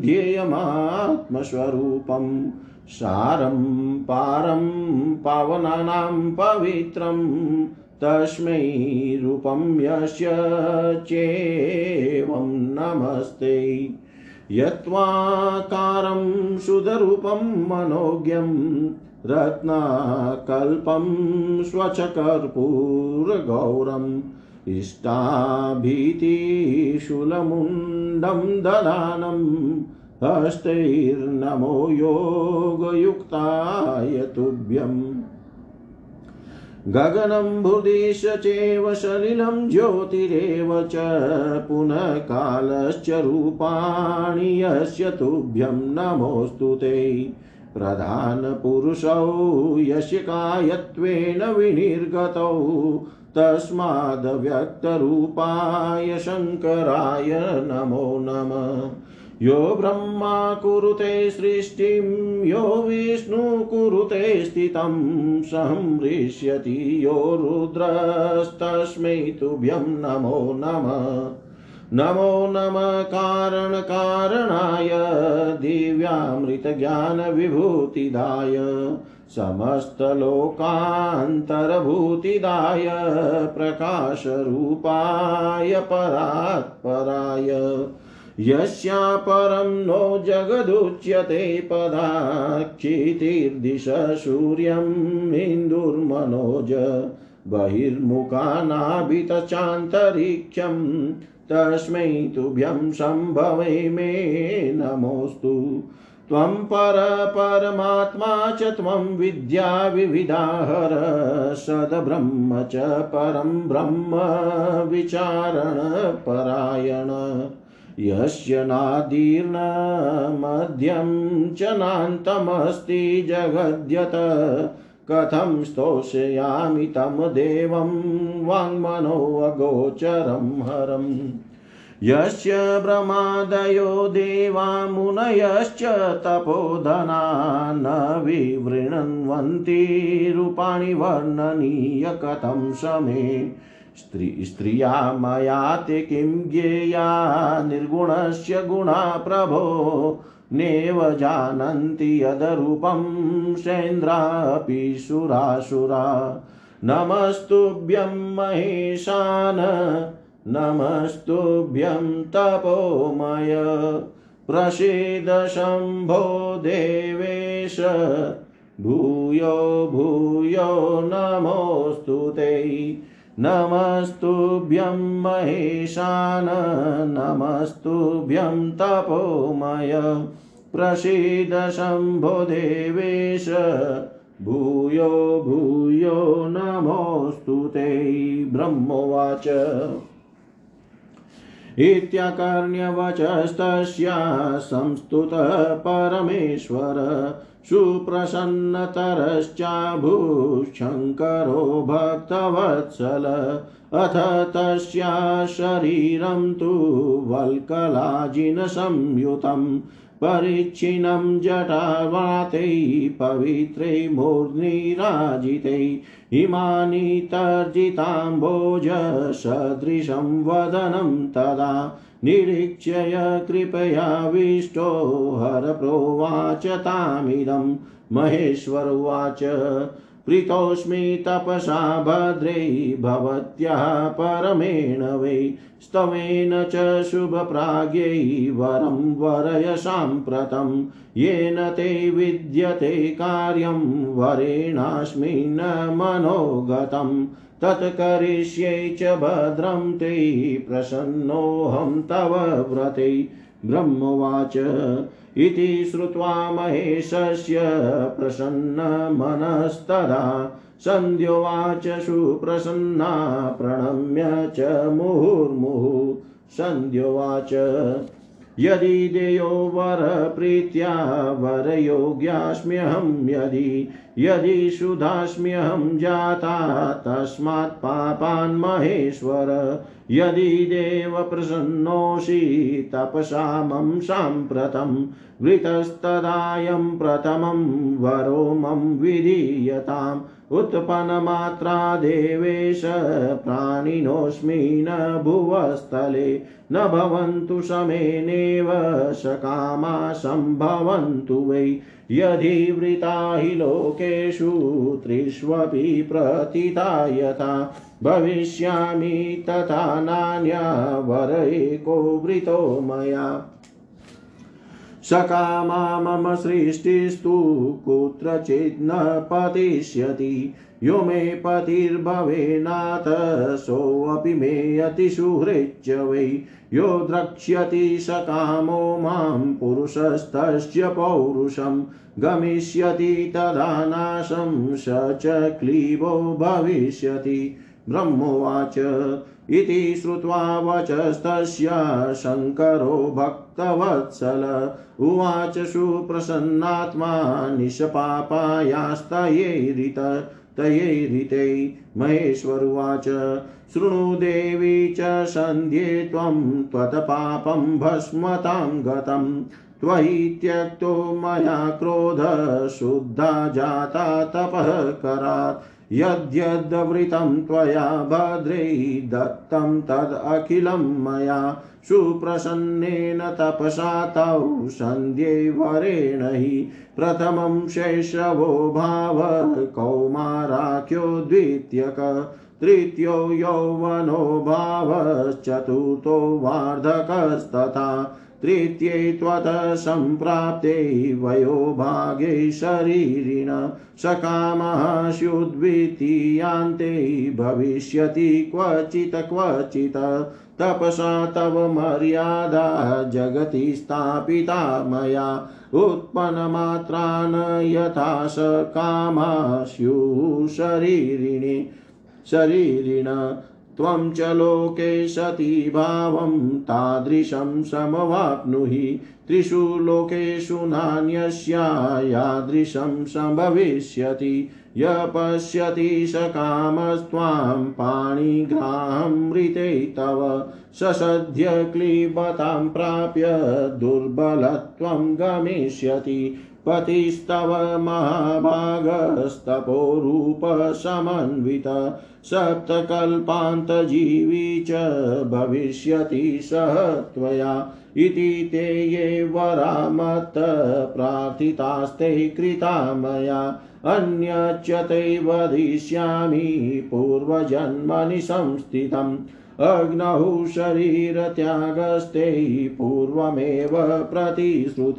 ध्येयमात्मस्वरूपं सारं पारं पावनानां पवित्रं तस्मै रूपं यस्य चेवं नमस्ते। यत्त्वाकारं सुदरूपं मनोज्ञं रत्नाकल्पं स्वच्छकर्पूरगौरम् इष्टाभीतिशूलमुण्डं ददानं हस्तैर्नमो योगयुक्ताय तुभ्यम् गगनं भुदिश चैव सलिलं ज्योतिरेव च पुनः कालश्च रूपाणि यस्य तुभ्यं नमोऽस्तु ते। प्रधानपुरुषौ यस्य कायत्वेन विनिर्गतौ तस्मादव्यक्तरूपाय शङ्कराय नमो नमः। यो ब्रह्मा कुरुते सृष्टिं, यो विष्णु कुरुते स्थितं संहृष्यति यो रुद्रस्तस्मै तुभ्यं नमो नमः। नमो नमः कारणकारणाय, दिव्यामृतज्ञानविभूतिदाय, समस्तलोकान्तरभूतिदाय, प्रकाशरूपाय परात्पराय। यस्यापरं नो जगदुच्यते पदाक्षितिर्दिश सूर्यम् इन्दुर्मनोज बहिर्मुखानाभितचान्तरिक्षं तस्मै तुभ्यं सम्भवे मे नमोऽस्तु। त्वं पर परमात्मा च त्वं विद्या विविधाहर सद्ब्रह्म च परं ब्रह्म विचारणपरायण। यस्य नादीर्न मध्यं च नान्तमस्ति जगद्यत। कथं स्तोषयामि तं देवं वाङ्मनोऽगोचरं हरम् यस्य ब्रह्मादयो देवा तपोधना न विवृण्वन्ति। रूपाणि वर्णनीय कथं समे। स्त्रिया मया ते किं ज्ञेया? निर्गुणस्य गुणा प्रभो, नेव जानन्ति यदरूपं सेन्द्रापि सुरासुरा। नमस्तुभ्यं महेशान, नमस्तुभ्यं तपोमय। प्रसीद शम्भो देवेश, भूयो भूयो नमोऽस्तु ते। नमस्तुभ्यं महेशान, नमस्तुभ्यं तपोमय। प्रसीद शम्भो देवेश, भूयो भूयो नमोऽस्तु ते ब्रह्मोवाच। इत्याकर्ण्यवचस्तस्या संस्तुतः परमेश्वर सुप्रसन्नतरश्चाभूशङ्करो भक्तवत्सल, अथ तस्या शरीरं तु वल्कलाजिनसंयुतं, परिच्छिन्नं जटावातै पवित्रै मूर्ध्निराजितै इमानि तर्जिताम्बोजसदृशं वदनं तदा निरीक्ष्य कृपयाविष्टो हरप्रोवाच तामिदं। महेश्वरवाच प्रीतोऽस्मि तपसा भद्रै भवत्याः परमेण वै। स्तवेन च शुभप्राज्ञै वरं वरय साम्प्रतं येन ते विद्यते कार्यं, वरेणास्मिन् मनोगतम्। तत्करिष्ये च भद्रं ते प्रसन्नोऽहं तव व्रते। ब्रह्मवाच इति श्रुत्वा महेशस्य प्रसन्नमनस्तदा सन्ध्योवाच सुप्रसन्ना प्रणम्य च मुहुर्मुहुः। सन्ध्योवाच यदि देयो वरप्रीत्या वरयोग्यास्म्यहं यदि यदि सुधास्म्यहं जाता तस्मात् पापान् महेश्वर। यदि देव प्रसन्नोषि तपसा मम साम्प्रतं, वृतस्तदायं प्रथमं वरो मम विधीयताम्। उत्पन्नमात्रा देवेश प्राणिनोऽस्मि न भुवस्थले, न भवन्तु समेनेव सकामा सम्भवन्तु वै। यधिवृता हि लोकेषु त्रिष्वपि प्रतिता भविष्यामि तथा नान्या वर एको वृतो मया। सकामा मम सृष्टिस्तु कुत्रचित् न पतिष्यति। यो मे पतिर्भवेनाथ सोऽपि मे अतिसुहृच्च वै। यो द्रक्ष्यति सकामो माँ पुरुषस्तस्य पौरुषं। गमिष्यति तदा नाशं, स च क्लीबो भविष्यति। ब्रह्मोवाच इति श्रुत्वा वचस्तस्य शङ्करो भक्तवत्सल उवाच सुप्रसन्नात्मा निशपापायास्तयैरित, तयैरिते। महेश्वरुवाच शृणु देवी च सन्ध्ये त्वं त्वत्पापं भस्मतां गतं। त्वयि त्यक्तो मया क्रोध शुद्धा जाता तपः करात्। यद्यद्वृतं त्वया भद्रै दत्तं तदखिलं मया सुप्रसन्नेन तपसा तौ सन्ध्ये वरेण हि प्रथमं शैशवो भाव कौमाराख्यो द्वितीयक तृतीयो यौवनो भावश्चतुर्थो वार्धकस्तथा तृतीये त्वतः सम्प्राप्ते वयोभागे शरीरिण सकामः स्युद्वितीयान्ते भविष्यति क्वचित् क्वचित्। तपसा तव मर्यादा जगति स्थापिता मया। उत्पन्नमात्रान् यथा स कामा स्युः शरीरिणि। शरीरिण त्वं च लोके सती भावं तादृशं समवाप्नुहि। त्रिषु लोकेषु नान्यस्या यादृशं सम्भविष्यति। य पश्यति स कामस्त्वां पाणिग्राहमृते तव। ससद्य क्लीबतां प्राप्य दुर्बलत्वं गमिष्यति। पतिस्तव महाभागस्तपोरूपसमन्वित सप्तकल्पान्तजीवी च भविष्यति सह त्वया। इति ते ये वरामत्त प्रार्थितास्ते कृता मया। अन्यच्च ते वदिष्यामि पूर्वजन्मनि संस्थितम्। अग्नौ शरीरत्यागस्ते पूर्वमेव प्रतिश्रुत।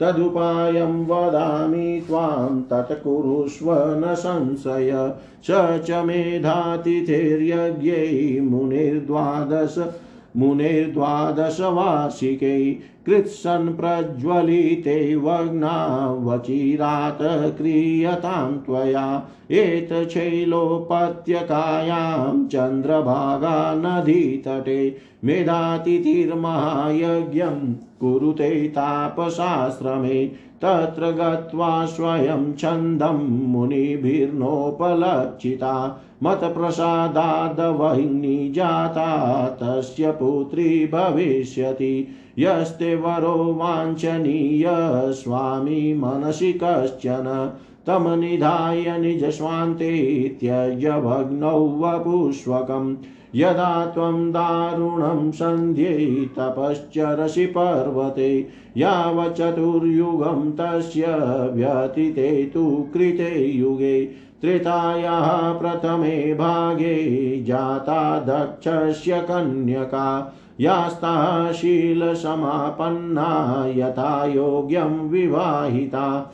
तदुपायं वदामि त्वां तत्कुरुष्व न संशय। स च मेधातिथिर्यज्ञै मुनिर्द्वादश मुनिर्द्वादशवार्षिकै कृत्सन् प्रज्वलिते वग्नावचिरात् क्रियतां त्वया। एतच्छैलोपत्यकायां चन्द्रभागा नदीतटे मेधातिथिर्महायज्ञं कुरुते तापशास्त्रमे तत्र गत्वा स्वयं छन्दं मुनिभिर्नोपलक्षिता। मतप्रसादादवह्नि जाता तस्य पुत्री भविष्यति। यस्ते वरो वाञ्छनीय स्वामी मनसि कश्चन तं निधाय निजस्वान्ते त्यज भग्नौ वपुष्वकम्। यदा त्वं दारुणं सन्ध्ये तपश्चरसि पर्वते यावच्चतुर्युगं तस्य व्यतीते तु कृते युगे। त्रेतायाः प्रथमे भागे जाता दक्षस्य कन्यका। यास्ता शीलसमापन्ना यथा योग्यं विवाहिता।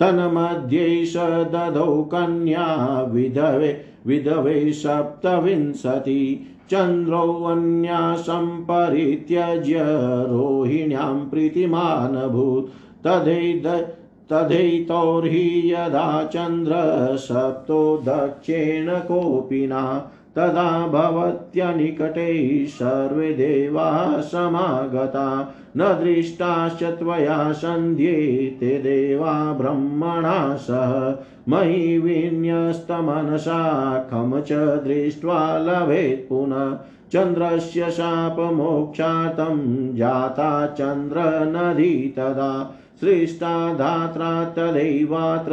तन्मध्ये स ददौ कन्या विधवे विधवे सप्तविंशति। चन्द्रौवन्यासं परित्यज्य रोहिण्यां प्रीतिमानभूत्। तदैद तथैतौर्हि यदा चन्द्रसप्तो दक्षेण कोपिना। तदा भवत्यनिकटे सर्वे देवाः समागता। न दृष्टाश्च त्वया सन्ध्ये ते देवा ब्रह्मणा सह। मयि विन्यस्तमनसा खं च दृष्ट्वा लभेत् पुनः। चन्द्रस्य शापमोक्षातं जाता चन्द्रनदी तदा। सृष्टा धात्रा तदैवात्र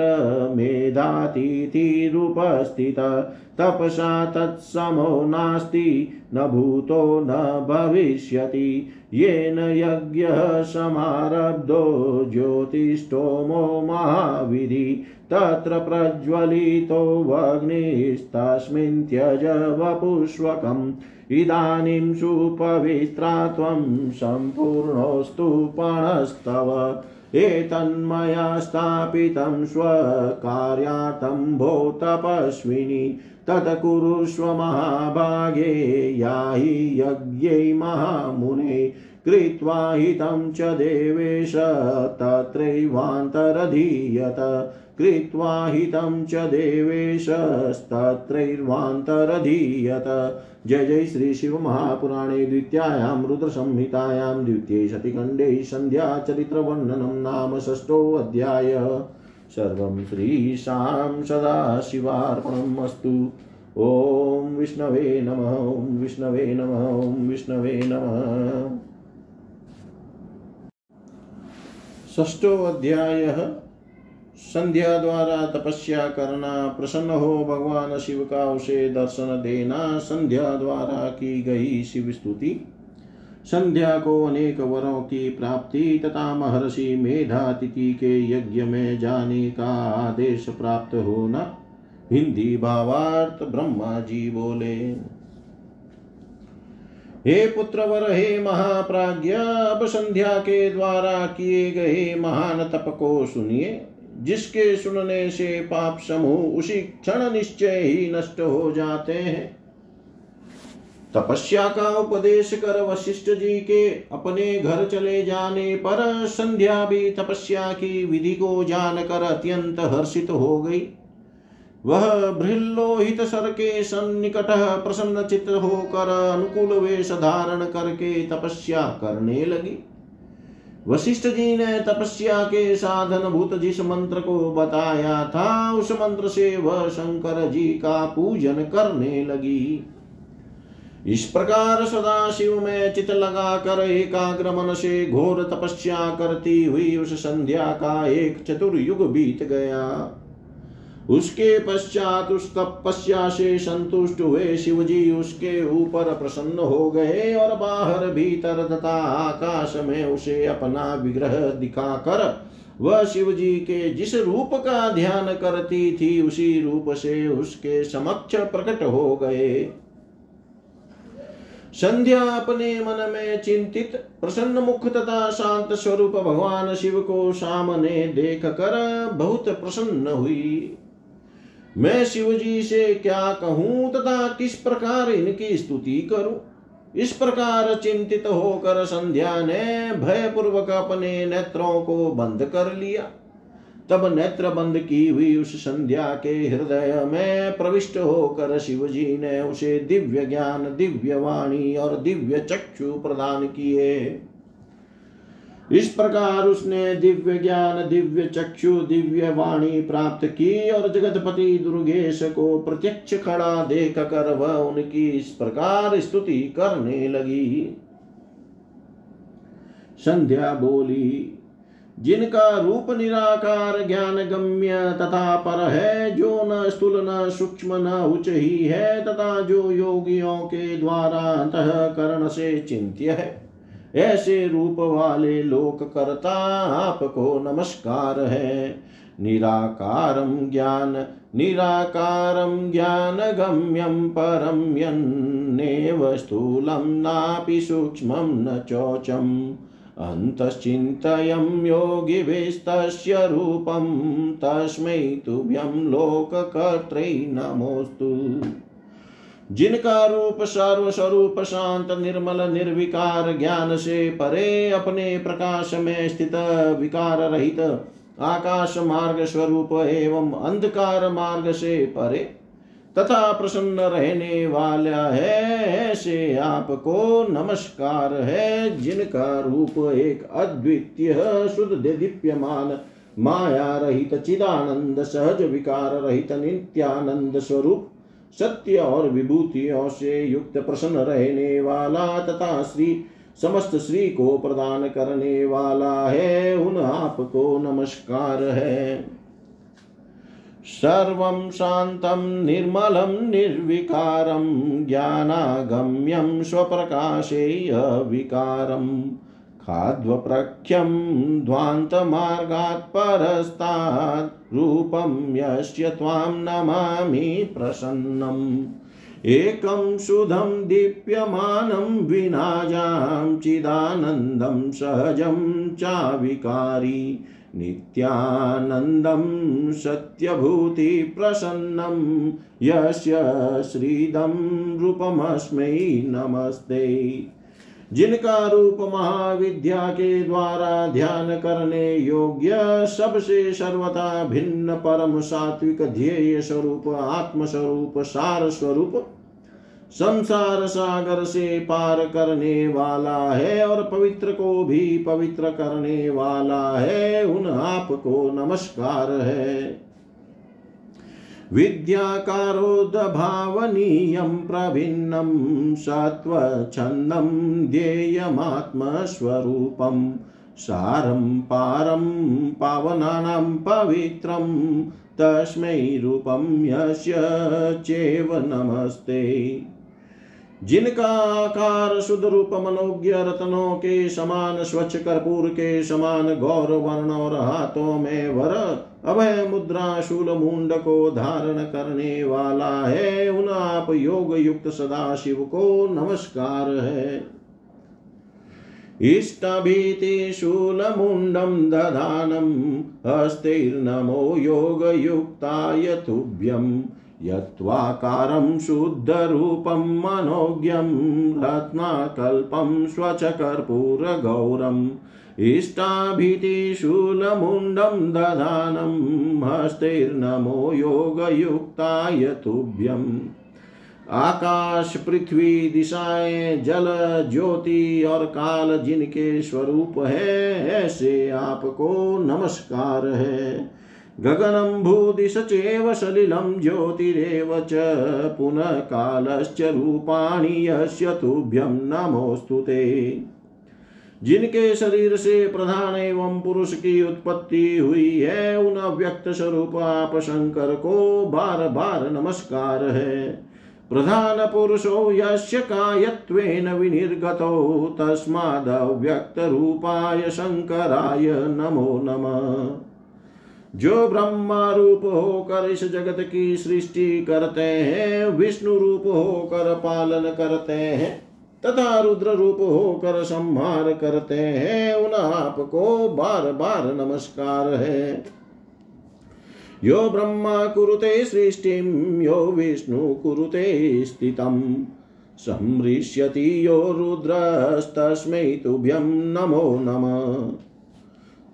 मेधातिथिरुपस्थित। तपसा तत्समो नास्ति, न भूतो न भविष्यति। येन यज्ञः समारब्धो ज्योतिष्ठोमो महाविधि। तत्र प्रज्वलितो वग्निस्तस्मिन् त्यज वपुष्वकम्। इदानीं सुपवित्रा त्वं सम्पूर्णोऽस्तु पणस्तव। एतन्मया स्थापितं स्वकार्यार्थं भो तपस्विनि तत् कुरुष्व महाभागे याहि यज्ञै महामुने कृत्वा हितं च देवेश तत्रैवान्तरधीयत कृत्वा हितं च देवेशस्तत्रैर्वान्तरधीयत जय जय श्री शिव महापुराणे द्वितीयायां रुद्रसंहितायां द्वितीये शतिखण्डे सन्ध्याचरित्रवर्णनं नाम षष्ठोऽध्याय सर्वं श्रीशां सदाशिवार्पणम् अस्तु। ॐ विष्णवे नमः, ॐ विष्णवे नमः, ॐ विष्णवे नमः। षष्ठो अध्याय संध्या द्वारा तपस्या करना, प्रसन्न हो भगवान शिव का उसे दर्शन देना संध्या द्वारा की गई शिव स्तुति। संध्या को अनेक वरों की प्राप्ति तथा महर्षि मेधातिथि के यज्ञ में जाने का आदेश प्राप्त होना। हिंदी भावार्थ ब्रह्मा जी बोले, हे पुत्रवर, हे महाप्राज्ञ, अब संध्या के द्वारा किए गए महान तप को सुनिए। जिसके सुनने से पाप समूह उसी क्षण निश्चय ही नष्ट हो जाते हैं। तपस्या का उपदेश कर वशिष्ठ जी के अपने घर चले जाने पर संध्या भी तपस्या की विधि को जानकर अत्यंत हर्षित हो गई। वह भृल्लोहित सर के सन्निकट प्रसन्न चित्त होकर अनुकूल वेश धारण करके तपस्या करने लगी। वशिष्ठ जी ने तपस्या के साधन भूत जिस मंत्र को बताया था, उस मंत्र से वह शंकर जी का पूजन करने लगी। इस प्रकार सदा शिव में चित लगा कर एकाग्र मन से घोर तपस्या करती हुई उस संध्या का एक चतुर्युग बीत गया। उसके पश्चात उस तपस्या से संतुष्ट हुए शिव जी उसके ऊपर प्रसन्न हो गए और बाहर भीतर तथा आकाश में उसे अपना विग्रह दिखाकर वह शिव जी के जिस रूप का ध्यान करती थी, उसी रूप से उसके समक्ष प्रकट हो गए। संध्या अपने मन में चिंतित, प्रसन्न मुख तथा शांत स्वरूप भगवान शिव को सामने देख कर बहुत प्रसन्न हुई। मैं शिव जी से क्या कहूँ तथा किस प्रकार इनकी स्तुति करूँ? इस प्रकार चिंतित होकर संध्या ने भयपूर्वक अपने नेत्रों को बंद कर लिया। तब नेत्र बंद की हुई उस संध्या के हृदय में प्रविष्ट होकर शिव जी ने उसे दिव्य ज्ञान, दिव्य वाणी और दिव्य चक्षु प्रदान किए। इस प्रकार उसने दिव्य ज्ञान, दिव्य चक्षु, दिव्य वाणी प्राप्त की और जगतपति दुर्गेश को प्रत्यक्ष खड़ा देख कर वह उनकी इस प्रकार स्तुति करने लगी। संध्या बोली, जिनका रूप निराकार ज्ञान गम्य तथा पर है, जो न स्थूल, न सूक्ष्म, न उच्च ही है, तथा जो योगियों के द्वारा अंतः करण से चिंत्य है ऐसे रूप वाले लोक करता आपको नमस्कार है। निराकारं ज्ञान, निराकारं ज्ञानगम्यं परं यन्नेव स्थूलं नापि सूक्ष्मं न चोचम् अन्तश्चिन्तयं योगिभिस्तस्य रूपं, तस्मै तुभ्यं लोककर्त्रै नमोऽस्तु। जिनका रूप सर्वस्वरूप शांत, निर्मल, निर्विकार ज्ञान से परे अपने प्रकाश में स्थित विकार रहित आकाश मार्ग स्वरूप एवं अंधकार मार्ग से परे तथा प्रसन्न रहने वाला है, ऐसे आपको नमस्कार है, जिनका रूप एक अद्वितीय, शुद्ध दीप्यमान माया रहित चिदानंद, सहज विकार रहित, नित्यानंद स्वरूप सत्य और विभूतियों से युक्त प्रसन्न रहने वाला तथा श्री समस्त श्री को प्रदान करने वाला है, उन आपको नमस्कार है। सर्वं शान्तं निर्मलं, निर्विकारं, ज्ञानागम्यं स्वप्रकाशे अविकारम् खाद्वप्रख्यं ध्वान्तमार्गात् परस्तात् रूपं यस्य त्वां नमामि प्रसन्नम्। एकं शुद्धं दीप्यमानं विनाजां चिदानन्दं सहजं चाविकारी नित्यानन्दं सत्यभूतिप्रसन्नं यस्य श्रीदं रूपमस्मै नमस्ते। जिनका रूप महाविद्या के द्वारा ध्यान करने योग्य सबसे सर्वथा भिन्न परम सात्विक ध्येय स्वरूप आत्म स्वरूप सार स्वरूप, संसार सागर से पार करने वाला है और पवित्र को भी पवित्र करने वाला है। उन आपको नमस्कार है। विद्याकारोद्भावनीयं प्रभिन्नं सत्त्वच्छन्दं ध्येयमात्मस्वरूपं, सारं पारं पावनानां पवित्रं, तस्मै रूपं यस्य चेव नमस्ते। जिनका आकार शुद्ध रूप मनोज्ञ रत्नों के समान, स्वच्छ कर्पूर के समान गौर वर्ण और हाथों में वर अभय मुद्रा शूल मुंड को धारण करने वाला है। उन आप योग युक्त सदा शिव को नमस्कार है। इष्टभीति शूलमुण्डं दधानं हस्तैर्नमो योगयुक्ताय तुभ्यम् यत्त्वाकारं शुद्धरूपं मनोज्ञं रत्नाकल्पं स्वचकर्पूरगौरम् इष्टाभीतिशूलमुण्डं दधानं, हस्तैर्नमो योगयुक्ताय तुभ्यम्। आकाश पृथ्वी दिशाएँ जल ज्योति और काल जिनके स्वरूप है, ऐसे आपको नमस्कार है। गगनं भूदिश चेव सलिलं ज्योतिरेव च, पुनः कालश्च रूपाणि यस्य तुभ्यं नमोऽस्तु ते। जिनके शरीर से प्रधान एवं पुरुष की उत्पत्ति हुई है, उन अव्यक्त स्वरूप आप शंकर को बार बार नमस्कार है। प्रधान पुरुषो, यस्य कायत्वेन विनिर्गतो तस्मादव्यक्तरूपाय शङ्कराय नमो नमः। जो ब्रह्मा रूप होकर इस जगत की सृष्टि करते हैं, विष्णु रूप होकर पालन करते हैं तथा रुद्र रूप होकर संहार करते हैं। उन आपको बार बार नमस्कार है। यो ब्रह्मा कुरुते सृष्टिं, यो विष्णु कुरुते स्थितम्। संहृष्यति यो रुद्रस्तस्मै तुभ्यं नमो नमः।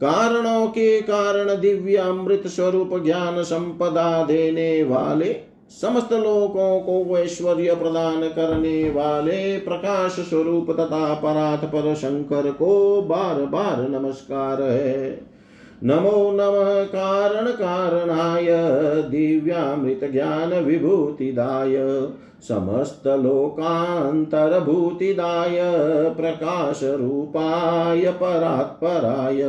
कारणों के कारण दिव्य अमृत स्वरूप ज्ञान संपदा देने वाले समस्त लोकों को ऐश्वर्य प्रदान करने वाले प्रकाश स्वरूप तथा परात पर शंकर को बार बार नमस्कार है। नमो नमः कारण कारणाय दिव्यामृत ज्ञान विभूतिदाय, समस्त लोकांतरभूतिदाय, प्रकाश रूपाय परात्पराय।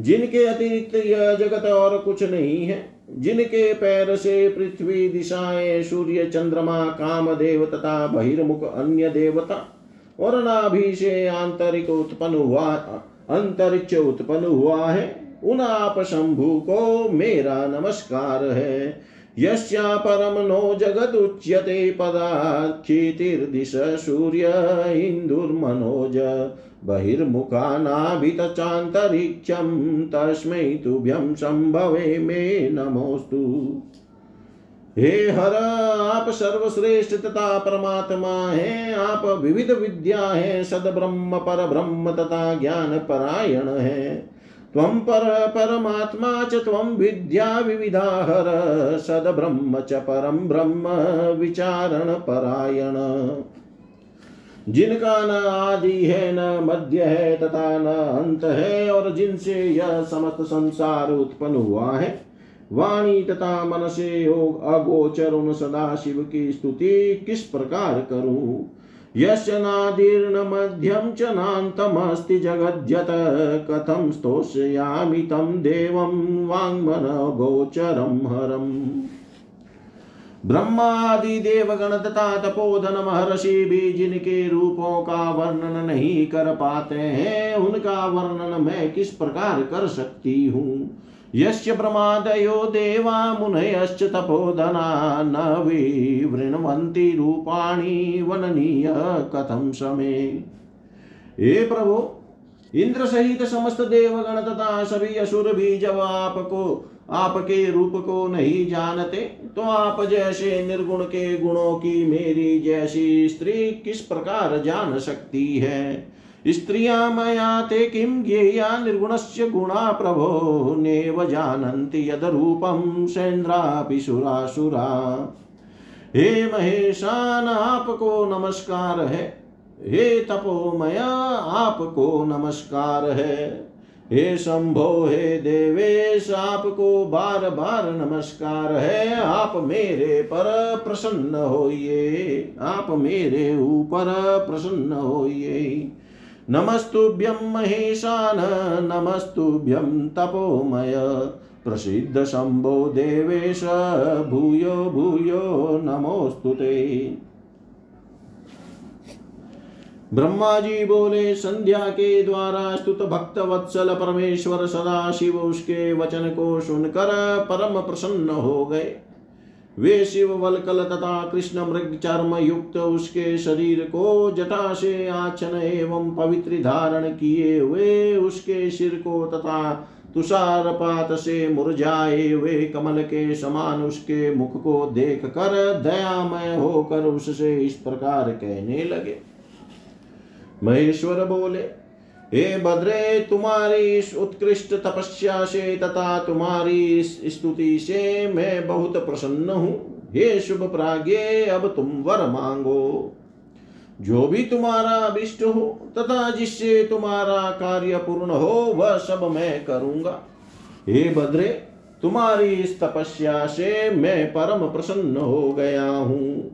जिनके अतिरिक्त यह जगत और कुछ नहीं है जिनके पैर से पृथ्वी दिशाएँ, सूर्य, चंद्रमा कामदेव तथा बहिर्मुख, अन्य देवता और नाभि से आंतरिक उत्पन्न हुआ, अंतरिक्ष उत्पन्न हुआ है। उन आप शंभु को मेरा नमस्कार है। यस्या परम नो जगत उच्यते पदाक्षितिर्दिश सूर्य इंदुर्मनोज। बहिर्मुखानाभितचान्तरिक्षं तस्मै तुभ्यं सम्भवे मे नमोऽस्तु। हे हर, आप सर्वश्रेष्ठ तथा परमात्मा है, आप विविध विद्या है, सद ब्रह्म, पर ब्रह्म तथा ज्ञान परायण है। त्वं पर परमात्मा च त्वं विद्या विविधा हर, सद ब्रह्म च परम ब्रह्म विचारण परायण। जिनका न आदि है, न मध्य है, तथा न अंत है, और जिनसे यह समस्त संसार उत्पन्न हुआ है, वाणी तथा मन से योग अगोचर उन सदा शिव की स्तुति किस प्रकार करूँ? यश नादीर्ण मध्यम च नान्तमस्ति जगज्जत कथं स्तोष्यामि तं देवं वाङ्मन गोचरं ब्रह्मादि देवगण तथा तपोधन महर्षि भी जिनके रूपों का वर्णन नहीं कर पाते हैं, उनका वर्णन मैं किस प्रकार कर सकती हूँ? यस्य प्रमादयो देवा मुनयश्च तपोधना न विवृण्वन्ति रूपाणि वननीय कथं समे। हे प्रभु इंद्र सहित समस्त देवगण तथा सभी असुर भी जब आपको आपके रूप को नहीं जानते तो आप जैसे निर्गुण के गुणों की मेरी जैसी स्त्री किस प्रकार जान सकती है? स्त्रिया मया ते किं ज्ञेया निर्गुणस्य गुणा प्रभो नेव यद रूपं सेन्द्रापि सुरासुरा। हे महेशान, आपको नमस्कार है। हे तपोमया आपको नमस्कार है। हे शंभो, हे देवेश, आपको बार बार नमस्कार है। आप मेरे पर प्रसन्न होइए। आप मेरे ऊपर प्रसन्न होइए। नमस्तुभ्यं महेशान, नमस्तुभ्यं तपोमय। प्रसिद्ध शंभो, देवेश, भूयो भूयो, नमोस्तु ते। ब्रह्मा जी बोले, संध्या के द्वारा स्तुत भक्त वत्सल परमेश्वर सदा शिव उसके वचन को सुनकर परम प्रसन्न हो गए। वे शिव वलकल तथा कृष्ण मृग चर्म युक्त उसके शरीर को जटा से आचन एवं पवित्र धारण किए हुए उसके सिर को तथा तुषारपात से मुरझाए हुए कमल के समान उसके मुख को देख कर दयामय होकर उससे इस प्रकार कहने लगे। महेश्वर बोले, हे भद्रे तुम्हारी इस उत्कृष्ट तपस्या से तथा तुम्हारी इस स्तुति से मैं बहुत प्रसन्न हूँ। हे शुभ प्राज्ञे, अब तुम वर मांगो। जो भी तुम्हारा अभिष्ट हो तथा जिससे तुम्हारा कार्य पूर्ण हो, वह सब मैं करूँगा। हे भद्रे तुम्हारी इस तपस्या से मैं परम प्रसन्न हो गया हूँ।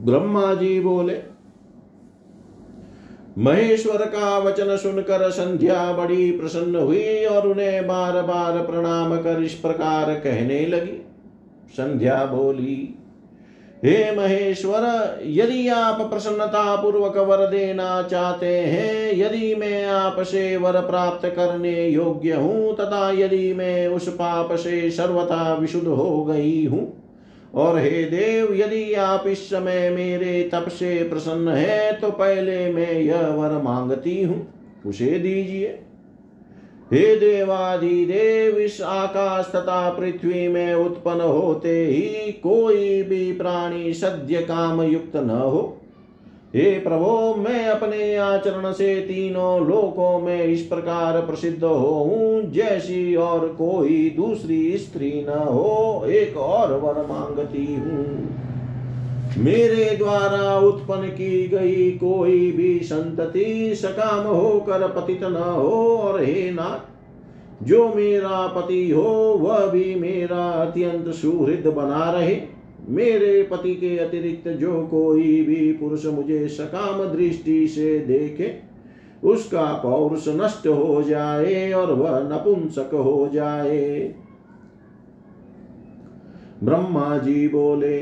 ब्रह्मा जी बोले महेश्वर का वचन सुनकर संध्या बड़ी प्रसन्न हुई और उन्हें बार बार प्रणाम कर इस प्रकार कहने लगी। संध्या बोली, हे महेश्वर, यदि आप प्रसन्नता पूर्वक वर देना चाहते हैं, यदि मैं आपसे वर प्राप्त करने योग्य हूँ, तथा यदि मैं उस पाप से सर्वथा विशुद्ध हो गई हूँ और हे देव, यदि आप इस समय मेरे तप से प्रसन्न है तो पहले मैं यह वर मांगती हूँ। उसे दीजिए। हे देवाधि देव इस आकाश तथा पृथ्वी में उत्पन्न होते ही कोई भी प्राणी सद्य काम युक्त न हो। हे प्रभो, मैं अपने आचरण से तीनों लोकों में इस प्रकार प्रसिद्ध हो हूँ जैसी और कोई दूसरी स्त्री न हो, एक और वर मांगती हूँ। मेरे द्वारा उत्पन्न की गई कोई भी संतति सकाम होकर पतित न हो, और हे नाथ, जो मेरा पति हो, वह भी मेरा अत्यंत सुहृद बना रहे। मेरे पति के अतिरिक्त जो कोई भी पुरुष मुझे सकाम दृष्टि से देखे, उसका पौरुष नष्ट हो जाए और वह नपुंसक हो जाए। ब्रह्मा जी बोले,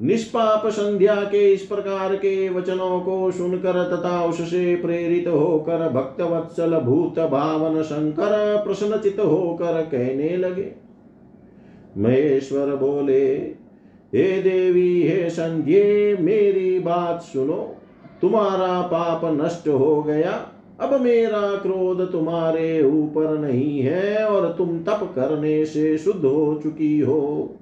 निष्पाप संध्या के इस प्रकार के वचनों को सुनकर तथा उससे प्रेरित होकर भक्त वत्सल भूत भावन शंकर प्रश्नचित होकर कहने लगे। महेश्वर बोले हे देवी, हे संध्य मेरी बात सुनो। तुम्हारा पाप नष्ट हो गया। अब मेरा क्रोध तुम्हारे ऊपर नहीं है और तुम तप करने से शुद्ध हो चुकी हो।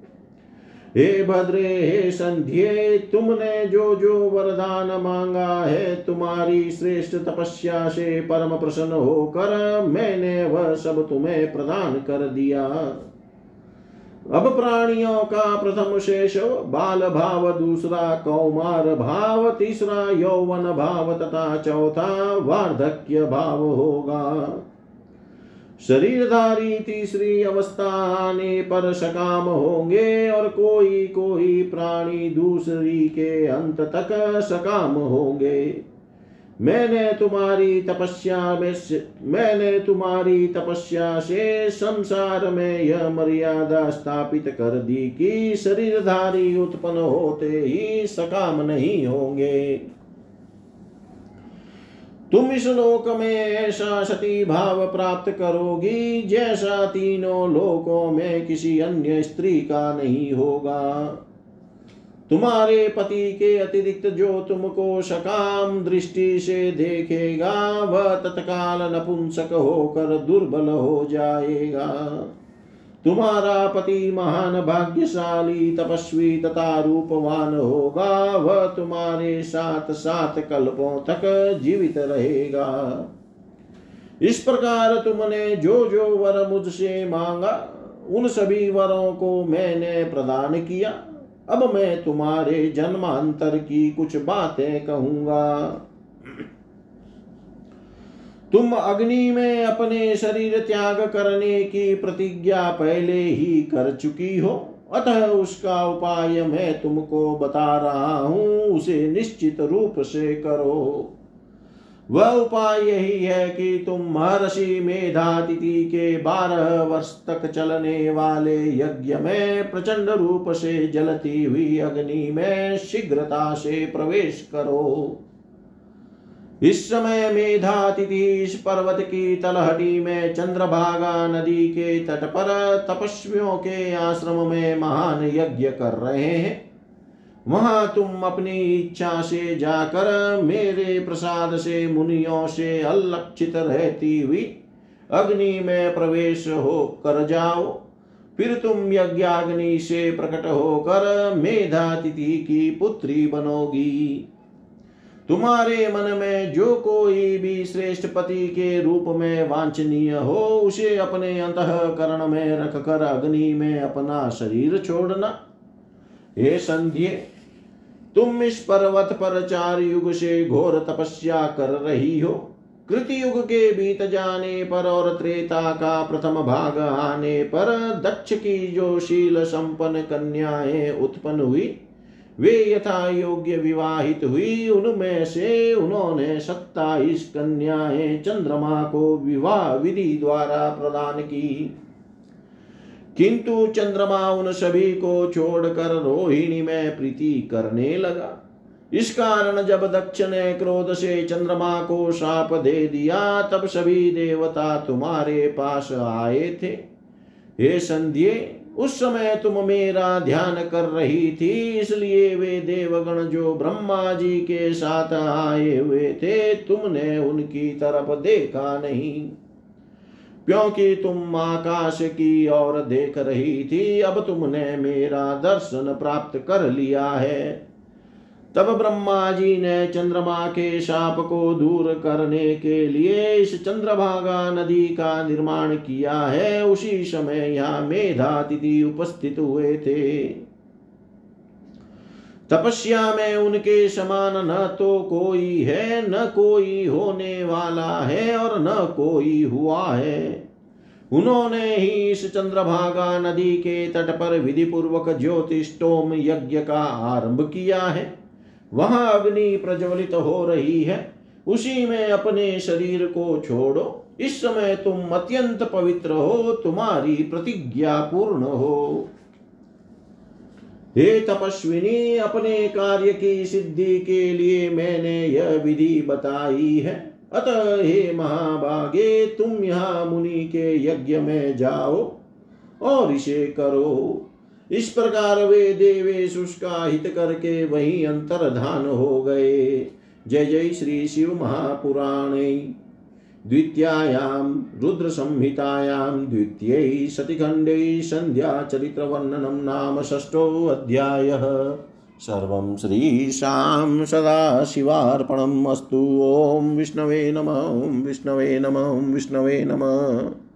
हे भद्रे, हे संध्य तुमने जो जो वरदान मांगा है, तुम्हारी श्रेष्ठ तपस्या से परम प्रसन्न होकर मैंने वह सब तुम्हें प्रदान कर दिया। अब प्राणियों का प्रथम शेष बाल भाव, दूसरा कौमार भाव, तीसरा यौवन भाव, तथा चौथा वार्धक्य भाव होगा। शरीरधारी तीसरी अवस्था आने पर सकाम होंगे और कोई कोई प्राणी दूसरी के अंत तक सकाम होंगे। मैंने तुम्हारी तपस्या में मैंने तुम्हारी तपस्या से संसार में यह मर्यादा स्थापित कर दी कि शरीरधारी उत्पन्न होते ही सकाम नहीं होंगे। तुम इस लोक में ऐसा सती भाव प्राप्त करोगी जैसा तीनों लोकों में किसी अन्य स्त्री का नहीं होगा। तुम्हारे पति के अतिरिक्त जो तुमको सकाम दृष्टि से देखेगा, वह तत्काल नपुंसक होकर दुर्बल हो जाएगा। तुम्हारा पति महान भाग्यशाली, तपस्वी तथा रूपवान होगा, वह तुम्हारे साथ साथ कल्पों तक जीवित रहेगा। इस प्रकार तुमने जो जो वर मुझसे मांगा, उन सभी वरों को मैंने प्रदान किया। अब मैं तुम्हारे जन्मांतर की कुछ बातें कहूँगा। तुम अग्नि में अपने शरीर त्याग करने की प्रतिज्ञा पहले ही कर चुकी हो, अतः उसका उपाय मैं तुमको बता रहा हूँ, उसे निश्चित रूप से करो। वह उपाय यही है कि तुम महर्षि मेधातिथि के बारह वर्ष तक चलने वाले यज्ञ में प्रचंड रूप से जलती हुई अग्नि में शीघ्रता से प्रवेश करो। इस समय मेधातिथि इस पर्वत की तलहटी में चंद्रभागा नदी के तट पर तपस्वियों के आश्रम में महान यज्ञ कर रहे हैं। वहाँ तुम अपनी इच्छा से जाकर मेरे प्रसाद से, मुनियों से अलक्षित रहती हुई अग्नि में प्रवेश हो कर जाओ। फिर तुम यज्ञाग्नि से प्रकट होकर मेधातिथि की पुत्री बनोगी। तुम्हारे मन में जो कोई भी श्रेष्ठ पति के रूप में वांछनीय हो, उसे अपने अंतकरण में रखकर अग्नि में अपना शरीर छोड़ना। हे संध्य तुम इस पर्वत पर चार युग से घोर तपस्या कर रही हो। कृति युग के बीत जाने पर और त्रेता का प्रथम भाग आने पर दक्ष की जो शील संपन्न कन्याएँ उत्पन्न हुई, वे यथा योग्य विवाहित हुई। उनमें से उन्होंने सत्ताईस कन्याएँ चंद्रमा को विवाह विधि द्वारा प्रदान की। किंतु चंद्रमा उन सभी को छोड़कर रोहिणी में प्रीति करने लगा। इस कारण जब दक्ष ने क्रोध से चंद्रमा को शाप दे दिया, तब सभी देवता तुम्हारे पास आए थे। हे संध्य, उस समय तुम मेरा ध्यान कर रही थी, इसलिए वे देवगण जो ब्रह्मा जी के साथ आए हुए थे, तुमने उनकी तरफ़ देखा नहीं। क्योंकि तुम आकाश की ओर देख रही थी, अब तुमने मेरा दर्शन प्राप्त कर लिया है। तब ब्रह्मा जी ने चंद्रमा के शाप को दूर करने के लिए इस चंद्रभागा नदी का निर्माण किया है। उसी समय यहाँ मेधातिथि उपस्थित हुए थे। तपस्या में उनके समान न तो कोई है, न कोई होने वाला है और न कोई हुआ है। उन्होंने ही इस चंद्रभागा नदी के तट पर विधि पूर्वक ज्योतिषोम यज्ञ का आरंभ किया है। वहाँ अग्नि प्रज्वलित हो रही है। उसी में अपने शरीर को छोड़ो। इस समय तुम अत्यंत पवित्र हो, तुम्हारी प्रतिज्ञा पूर्ण हो। हे तपस्विनी, अपने कार्य की सिद्धि के लिए मैंने यह विधि बताई है। अतः हे महाभागे, तुम यहाँ मुनि के यज्ञ में जाओ और इसे करो। इस प्रकार वे देवेश उसका हित करके वही अंतर्धान हो गए। जय जय श्री शिव महापुराणे। द्वितीयायां रुद्रसंहितायां द्वितीयै सतिखण्डे सन्ध्याचरित्रवर्णनं नाम षष्ठोऽध्यायः सर्वं श्रीशां सदाशिवार्पणम् अस्तु। ॐ विष्णवे नमः विष्णवे नमः विष्णवे नमः।